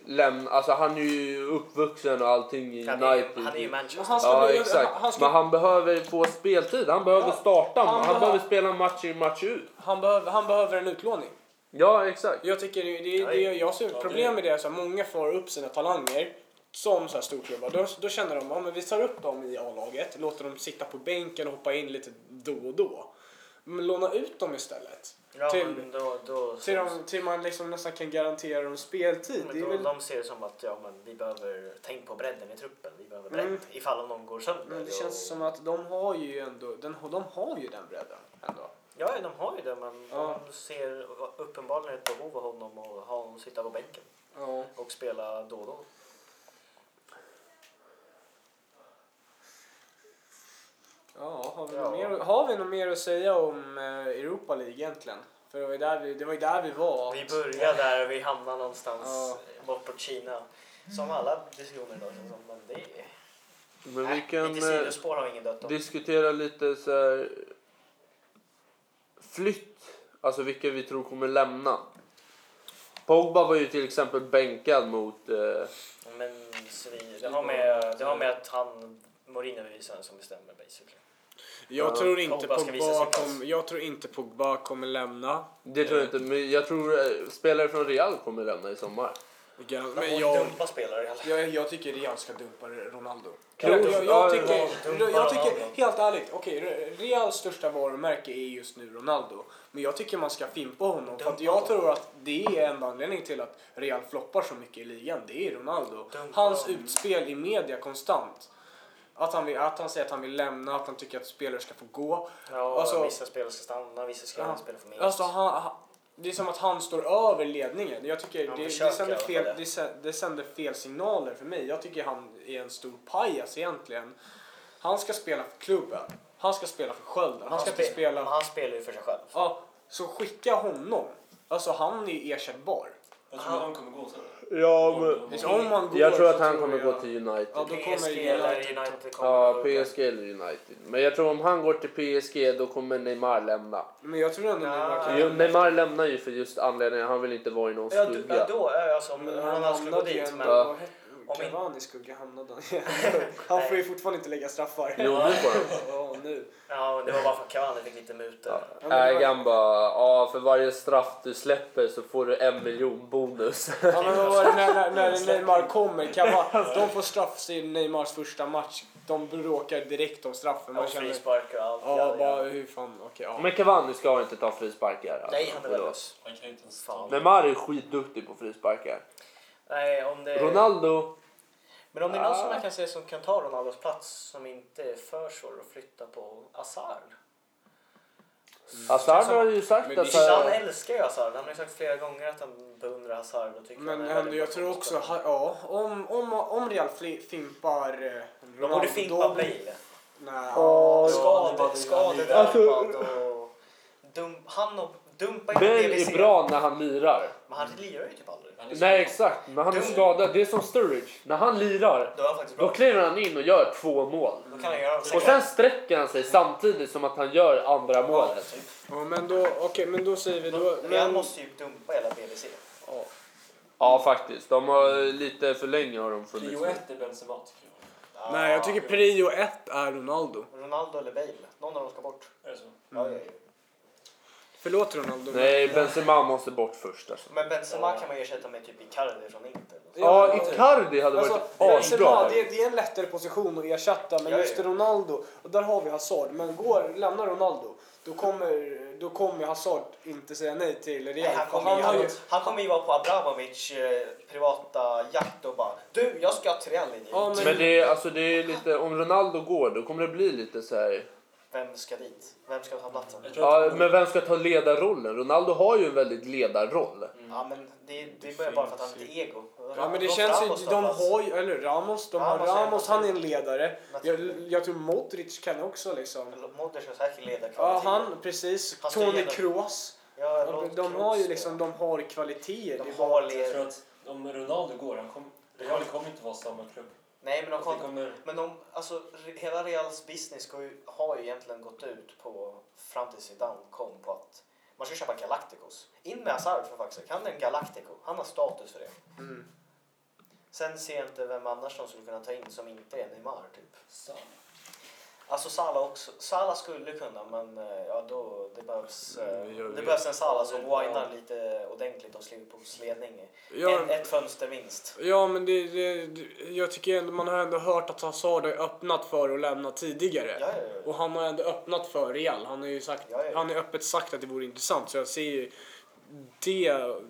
Speaker 1: lämna, alltså han är ju uppvuxen och allting i
Speaker 2: Han är, ju-
Speaker 1: United.
Speaker 2: han är ju Manchester.
Speaker 3: Han ska-
Speaker 1: Ja, exakt.
Speaker 3: han ska-
Speaker 1: Men han behöver få speltid. Han behöver
Speaker 3: Ja,
Speaker 1: starta.
Speaker 3: han
Speaker 1: Han,
Speaker 3: behöver-
Speaker 1: spela match in match ut.
Speaker 3: Han behöver, han behöver en utlåning.
Speaker 1: Ja, exakt.
Speaker 3: Jag tycker det, det,
Speaker 2: Ja,
Speaker 3: det jag ser
Speaker 4: ja,
Speaker 3: problem med det är att många får upp sina talanger som så här storklubbar. Då, då känner de att vi tar upp dem i A-laget, låter dem sitta på bänken och hoppa in lite då och då. Men låna ut dem istället.
Speaker 2: Ja,
Speaker 3: till-
Speaker 2: men då, då,
Speaker 3: Till, dem, till man liksom nästan kan garantera dem speltid.
Speaker 2: Men då,
Speaker 3: väl,
Speaker 2: de ser det som att ja, men vi behöver tänk på bredden i truppen. Vi behöver bredd
Speaker 3: Mm.
Speaker 2: ifall någon går sönder.
Speaker 3: men det
Speaker 2: Och-
Speaker 3: känns som att de har ju ändå, den, de har ju den bredden ändå.
Speaker 2: Ja, de har ju det, men
Speaker 3: Ja.
Speaker 2: de ser uppenbarligen ett behov av honom att ha honom sitta på bänken
Speaker 3: Ja.
Speaker 2: och spela då och då.
Speaker 3: Ja, har vi,
Speaker 2: Ja.
Speaker 3: Något mer, har vi något mer att säga om eh, Europa League egentligen? För det var ju där vi, det var ju där vi var.
Speaker 2: Vi börjar där och vi hamnar någonstans
Speaker 3: Ja.
Speaker 2: bort på Kina. Som alla diskussioner idag känns som. Men det är...
Speaker 1: Men vi
Speaker 2: Nej,
Speaker 1: kan
Speaker 2: lite
Speaker 1: eh,
Speaker 2: sidospår har ingen dött om.
Speaker 1: diskutera lite så här flytt, alltså vilka vi tror kommer lämna. Pogba var ju till exempel bänkad mot... Eh,
Speaker 2: Men vi, det, har med, det har med att han, Mourinho är som bestämmer basically.
Speaker 3: Jag,
Speaker 1: Ja,
Speaker 3: tror inte
Speaker 2: Pogba
Speaker 3: kom, jag tror inte Pogba kommer lämna.
Speaker 1: det tror jag inte, men jag tror eh, spelare från Real kommer lämna i sommar.
Speaker 3: Men jag,
Speaker 2: dumpa spelare
Speaker 3: jag, jag tycker Real ska dumpa Ronaldo. Jag, jag,
Speaker 1: ja,
Speaker 3: jag, tycker, jag tycker, helt ärligt, okej, Re- Reals största varumärke är just nu Ronaldo. Men jag tycker man ska fimpa honom. För jag tror att det är en anledning till att Real floppar så mycket i ligan. Det är Ronaldo. Hans utspel i media konstant. Att han, vill, att han säger att han vill lämna, att han tycker att spelare ska få gå.
Speaker 2: Ja,
Speaker 3: Alltså-
Speaker 2: vissa spelare ska stanna, vissa ska
Speaker 3: Ja.
Speaker 2: spela för minst.
Speaker 3: Alltså, han, han, det är som att han står över ledningen. Jag tycker
Speaker 2: Han
Speaker 3: det, det,
Speaker 2: försöker
Speaker 3: sänder
Speaker 2: i alla
Speaker 3: fel, det, det sänder fel signaler för mig. Jag tycker han är en stor pajas egentligen. Han ska spela för klubben. Han ska spela för Skölden. Han ska inte
Speaker 2: spe-
Speaker 3: spela...
Speaker 2: Han spelar ju för sig själv.
Speaker 3: Ja, så skicka honom. Alltså han är ersättbar.
Speaker 4: Jag tror att han kommer gå sen.
Speaker 1: Ja,
Speaker 3: Så om han går
Speaker 1: jag tror att
Speaker 3: så
Speaker 1: han
Speaker 3: tror
Speaker 1: kommer
Speaker 3: jag-
Speaker 1: gå till United.
Speaker 3: Ja, då kommer
Speaker 2: PSG eller
Speaker 3: United-
Speaker 2: United kommer
Speaker 1: Ja. PSG eller United. Men jag tror om han går till PSG då kommer Neymar lämna.
Speaker 3: Men jag tror ändå
Speaker 2: Ja,
Speaker 3: Neymar kan...
Speaker 1: Jo, Neymar lämnar ju för just anledningen han vill inte vara i någon
Speaker 2: Ja, d-
Speaker 1: skugga.
Speaker 2: ja, då är alltså om
Speaker 3: Men
Speaker 2: Ronaldo skulle gå
Speaker 3: hamnade ju
Speaker 2: dit.
Speaker 3: ändå-
Speaker 2: Men
Speaker 1: Ja.
Speaker 3: vad hette-
Speaker 2: Om in-
Speaker 3: Cavani skugga hamnade han. *laughs* han får ju fortfarande inte lägga straffar.
Speaker 1: Jo, nu får han. *laughs*
Speaker 3: Ja, nu.
Speaker 2: ja, det var bara för att Cavani fick lite mutor.
Speaker 1: Ja. Ägaren bara, ja för varje straff du släpper så får du en miljon bonus.
Speaker 3: Ja, men vad var det när, när, när Neymar kommer? Cavani, de får straff i Neymars första match. De bråkar direkt om straffen. Man
Speaker 2: Och
Speaker 3: känner,
Speaker 2: frisparkar och allt.
Speaker 3: ja,
Speaker 2: ja,
Speaker 3: bara
Speaker 2: ja.
Speaker 3: hur fan, okej, ja.
Speaker 1: Men Cavani ska inte ta frisparkar. alltså.
Speaker 2: Nej, han är
Speaker 1: Förlåt.
Speaker 2: värdelös.
Speaker 1: Neymar är skitduktig på frisparkar.
Speaker 2: Nej, om det...
Speaker 1: Ronaldo,
Speaker 2: Men om det är någon
Speaker 1: Ah.
Speaker 2: som jag kan säga som kan ta Ronaldos plats som inte är för svår att flytta på Hazard.
Speaker 1: Hazard har ju sagt att...
Speaker 3: det-
Speaker 1: så
Speaker 2: Han
Speaker 1: här-
Speaker 2: älskar ju Hazard. Han har ju sagt flera gånger att han beundrar Hazard och tycker
Speaker 3: Men
Speaker 2: han är
Speaker 3: jag tror också, ha- ja, om, om, om Real fimpar eh,
Speaker 2: De borde fimpa Bale.
Speaker 3: Nej,
Speaker 1: Åh,
Speaker 3: ja,
Speaker 2: Skade, skadedrabbad
Speaker 1: Alltså-
Speaker 2: och... Dum, han och dumpa in
Speaker 1: Bale
Speaker 2: BBC.
Speaker 1: är bra när han lirar.
Speaker 2: Men han lirar ju typ aldrig.
Speaker 4: Han
Speaker 1: Nej
Speaker 4: bra.
Speaker 1: exakt, när han är
Speaker 2: Dum.
Speaker 1: skadad. Det är som Sturridge. När han lirar,
Speaker 2: Då han
Speaker 1: då kliver han in och gör två mål.
Speaker 2: Då kan han göra...
Speaker 1: Och sen sträcker han sig samtidigt som att han gör andra målet.
Speaker 2: typ.
Speaker 3: ja, men då, okej, men då säger vi då... Men,
Speaker 2: måste ju dumpa hela BBC.
Speaker 3: ja.
Speaker 1: Ja faktiskt, de har lite för länge har de funnits
Speaker 4: Prio
Speaker 1: med.
Speaker 4: ett är Benzema tycker jag.
Speaker 3: Nej, jag tycker prio ett är Ronaldo.
Speaker 2: Ronaldo eller Bale. Någon av dem ska bort.
Speaker 4: Är det så?
Speaker 2: Ja, ja, ja.
Speaker 3: Förlåt Ronaldo.
Speaker 1: Nej, Benzema måste bort först alltså.
Speaker 2: Men Benzema kan man ersätta med typ Icardi från Inter.
Speaker 1: Ja, Icardi hade varit
Speaker 3: Alltså,
Speaker 1: asbra.
Speaker 3: det, det är en lättare position att ersätta, men just. Ronaldo, och där har vi Hazard. Men går, lämnar Ronaldo, då kommer, då kommer Hazard inte säga nej till Real.
Speaker 2: Nej, han, kommer
Speaker 3: han
Speaker 2: ju, han, han kommer ju vara på Abramovic eh, privata jakt och bara Du, jag ska till Real.
Speaker 3: Ja, men-
Speaker 1: Men det är, alltså, det är lite, om Ronaldo går då kommer det bli lite så här.
Speaker 2: Vem ska dit? Vem ska ta platsen?
Speaker 1: Ja, men vem ska ta ledarrollen? Ronaldo har ju en väldigt ledarroll.
Speaker 2: Ja, men det, det är bara för att han har lite ego.
Speaker 3: ja, men det känns
Speaker 2: Ramos
Speaker 3: ju, de har ju, eller Ramos, de har
Speaker 2: Ramos en
Speaker 3: Ramos, han är en ledare. Jag, jag tror Modric kan också liksom.
Speaker 2: Modric har säkert ledarkvaliteter.
Speaker 3: Ja, han, precis.
Speaker 2: Han
Speaker 3: Tony. Kroos.
Speaker 2: Ja,
Speaker 3: De, de
Speaker 2: Kroos
Speaker 3: har ju liksom, de har kvaliteter.
Speaker 2: De
Speaker 3: Det
Speaker 2: har led-
Speaker 4: Jag tror att om Ronaldo går, han kom, Real kommer inte vara samma klubb.
Speaker 2: Nej, men de kom,
Speaker 4: kommer,
Speaker 2: Men de, alltså, hela Reals business ju, har ju egentligen gått ut på, fram till Zidane kom på att man ska köpa Galacticos. In med Hazard för sake. Han är en Galactico. Han har status för det.
Speaker 3: Mm.
Speaker 2: Sen ser jag inte vem annars de skulle kunna ta in som inte är Neymar typ.
Speaker 4: så.
Speaker 2: Alltså Salah också. Salah skulle kunna men eh, ja då det behövs, eh,
Speaker 3: Mm, jag
Speaker 2: det behövs en Salah som whinar lite ordentligt hos Liverpools ledning.
Speaker 3: Ja,
Speaker 2: Ett, ett fönster minst.
Speaker 3: Ja, men det, det, jag tycker ändå, man har ändå hört att Hazard har öppnat för att lämna tidigare.
Speaker 2: Ja, ja.
Speaker 3: Och han har ändå öppnat för Real. Han har ju sagt, han har öppet sagt att det vore intressant. Så jag ser ju det,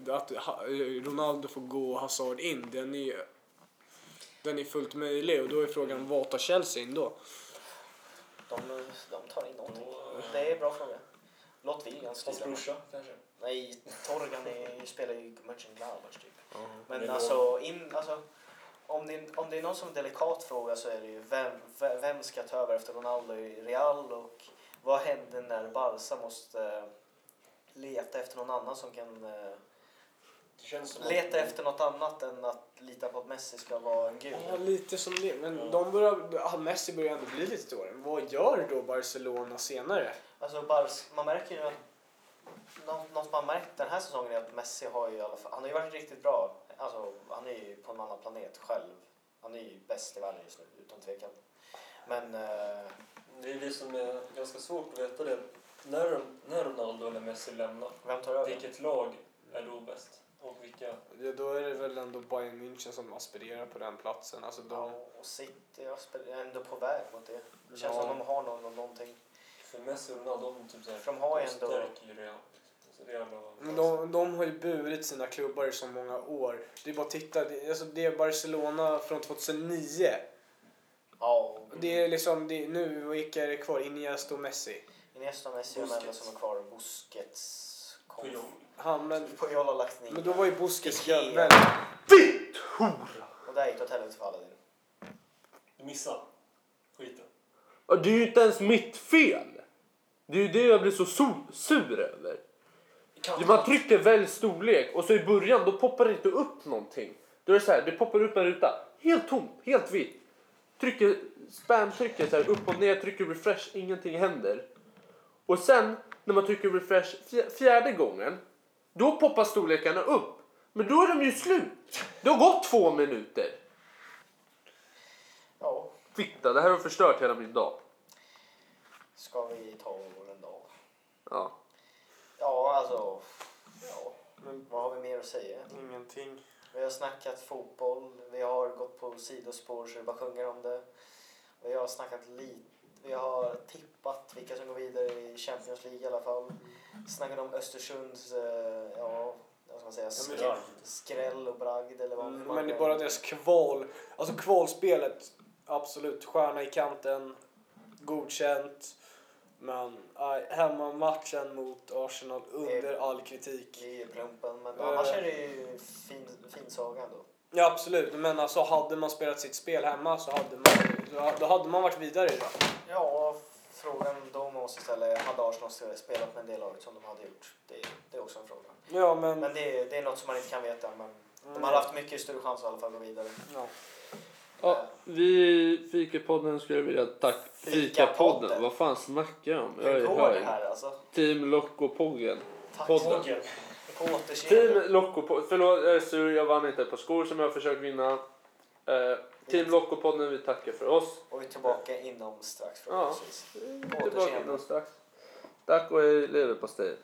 Speaker 3: att Ronaldo får gå och Hazard in, den är den är fullt möjlig. Och då är frågan, vad tar Chelsea in då?
Speaker 2: De, de tar in någonting. Det är en bra fråga. Låt William
Speaker 4: Hans
Speaker 2: styra.
Speaker 4: brorsa kanske?
Speaker 2: Nej, Torgan är, spelar ju Mönchengladbach typ.
Speaker 4: Det
Speaker 2: Men
Speaker 4: är
Speaker 2: alltså, in, alltså om, det, om det är någon som är delikat fråga så är det ju vem, ve- vem ska ta över efter Ronaldo i Real och vad händer när Barca måste eh, leta efter någon annan som kan eh,
Speaker 4: Det känns som
Speaker 2: leta
Speaker 4: att,
Speaker 2: efter något annat än att lita på att Messi ska vara en gud.
Speaker 3: Ja, lite som det. Men
Speaker 4: Ja.
Speaker 3: de börjar, ja, Messi börjar ändå bli lite dålig. Vad gör då Barcelona senare?
Speaker 2: Alltså man märker ju att något, man märkt den här säsongen är att Messi har ju i alla fall, han har ju varit riktigt bra. Alltså han är ju på en annan planet själv. Han är ju bäst i världen just nu utan tvekan. Men eh,
Speaker 4: det är det som är ganska svårt att veta det. När, när Ronaldo eller Messi lämnar,
Speaker 2: vem tar över?
Speaker 4: vilket lag är då bäst? Och vilka?
Speaker 3: Ja, då är det väl ändå Bayern München som aspirerar på den platsen. Alltså
Speaker 2: Ja,
Speaker 3: de,
Speaker 2: och City är ändå på väg mot det. Det känns
Speaker 3: Ja.
Speaker 2: som de har någon, någonting.
Speaker 4: För Messi och Ronaldo, de typ såhär,
Speaker 2: de har ju ändå-
Speaker 4: stärker ju Real.
Speaker 3: Men de, de har ju burit sina klubbar i så många år. Det är bara att titta. Det, alltså det är Barcelona från 2009.
Speaker 2: Ja,
Speaker 3: Det är liksom, det, nu vilka är det kvar? Iniesta och Messi.
Speaker 2: Iniesta och Messi är de enda som är kvar. Busquets kom.
Speaker 3: Han, men,
Speaker 2: har lagt ner.
Speaker 3: men då var ju
Speaker 2: Ikea.
Speaker 3: väldigt...
Speaker 1: Ditt hora!
Speaker 2: Och där gick helvete för Aladdin.
Speaker 4: Du missade skiten.
Speaker 1: Det är ju inte ens mitt fel. Det är ju det jag blir så so- sur över.
Speaker 4: Kan
Speaker 1: Man trycker välj storlek och så i början då poppar det inte upp någonting. Då är det så här, det poppar upp en ruta. Helt tomt, helt vitt. Trycker, spam trycker så här upp och ner, trycker refresh, ingenting händer. Och sen när man trycker refresh fj- fjärde gången, då poppar storlekarna upp. Men då är de ju slut. Det har gått två minuter.
Speaker 2: Ja,
Speaker 1: Fitta, det här har förstört hela min dag.
Speaker 2: ska vi ta vår dag?
Speaker 1: Ja.
Speaker 2: Ja, alltså. Ja,
Speaker 3: Men
Speaker 2: vad har vi mer att säga?
Speaker 3: ingenting.
Speaker 2: Vi har snackat fotboll, vi har gått på sidospår så det bara sjunger om det. Vi har snackat lite, vi har tippat vilka som går vidare i Champions League i alla fall. Snackat om Östersunds, eh, ja, vad ska man säga, skräll, skräll och bragd eller vad hur man
Speaker 3: Mm, Men det är bara deras kval. Alltså kvalspelet, absolut. Stjärna i kanten, godkänt. Men nej, hemmamatchen mot Arsenal under all kritik.
Speaker 2: i plumpen. Men
Speaker 3: Eh.
Speaker 2: annars är det ju fin, fin saga ändå.
Speaker 3: Ja absolut, men alltså hade man spelat sitt spel hemma så hade man, då hade man varit vidare idag.
Speaker 2: Ja, frågan då man måste ställa är, hade Arsenal spelat med en del laget som de hade gjort? Det, det är också en fråga.
Speaker 3: Ja men...
Speaker 2: Men det, är- det är något som man inte kan veta. Men de
Speaker 3: Mm.
Speaker 2: hade haft mycket större chans att i alla fall gå vidare.
Speaker 3: Ja.
Speaker 1: Ja, vi i Fikapodden skulle vilja tacka
Speaker 2: Fikapodden?
Speaker 1: Vad fan snackar jag om? Jag
Speaker 2: Hur
Speaker 1: är
Speaker 2: går det
Speaker 1: hög.
Speaker 2: här alltså?
Speaker 1: Team Loco-poggen.
Speaker 2: Tack
Speaker 1: Podden.
Speaker 2: På återseende.
Speaker 1: Team Loco Förlåt, jag är sur. Jag vann inte ett par skor som jag har försökt vinna. Eh, Team Loco-podden, vi tackar för oss.
Speaker 2: Och vi är tillbaka inom strax
Speaker 1: Ja. Vi är Tillbaka inom strax. Tack och hej leverpastej.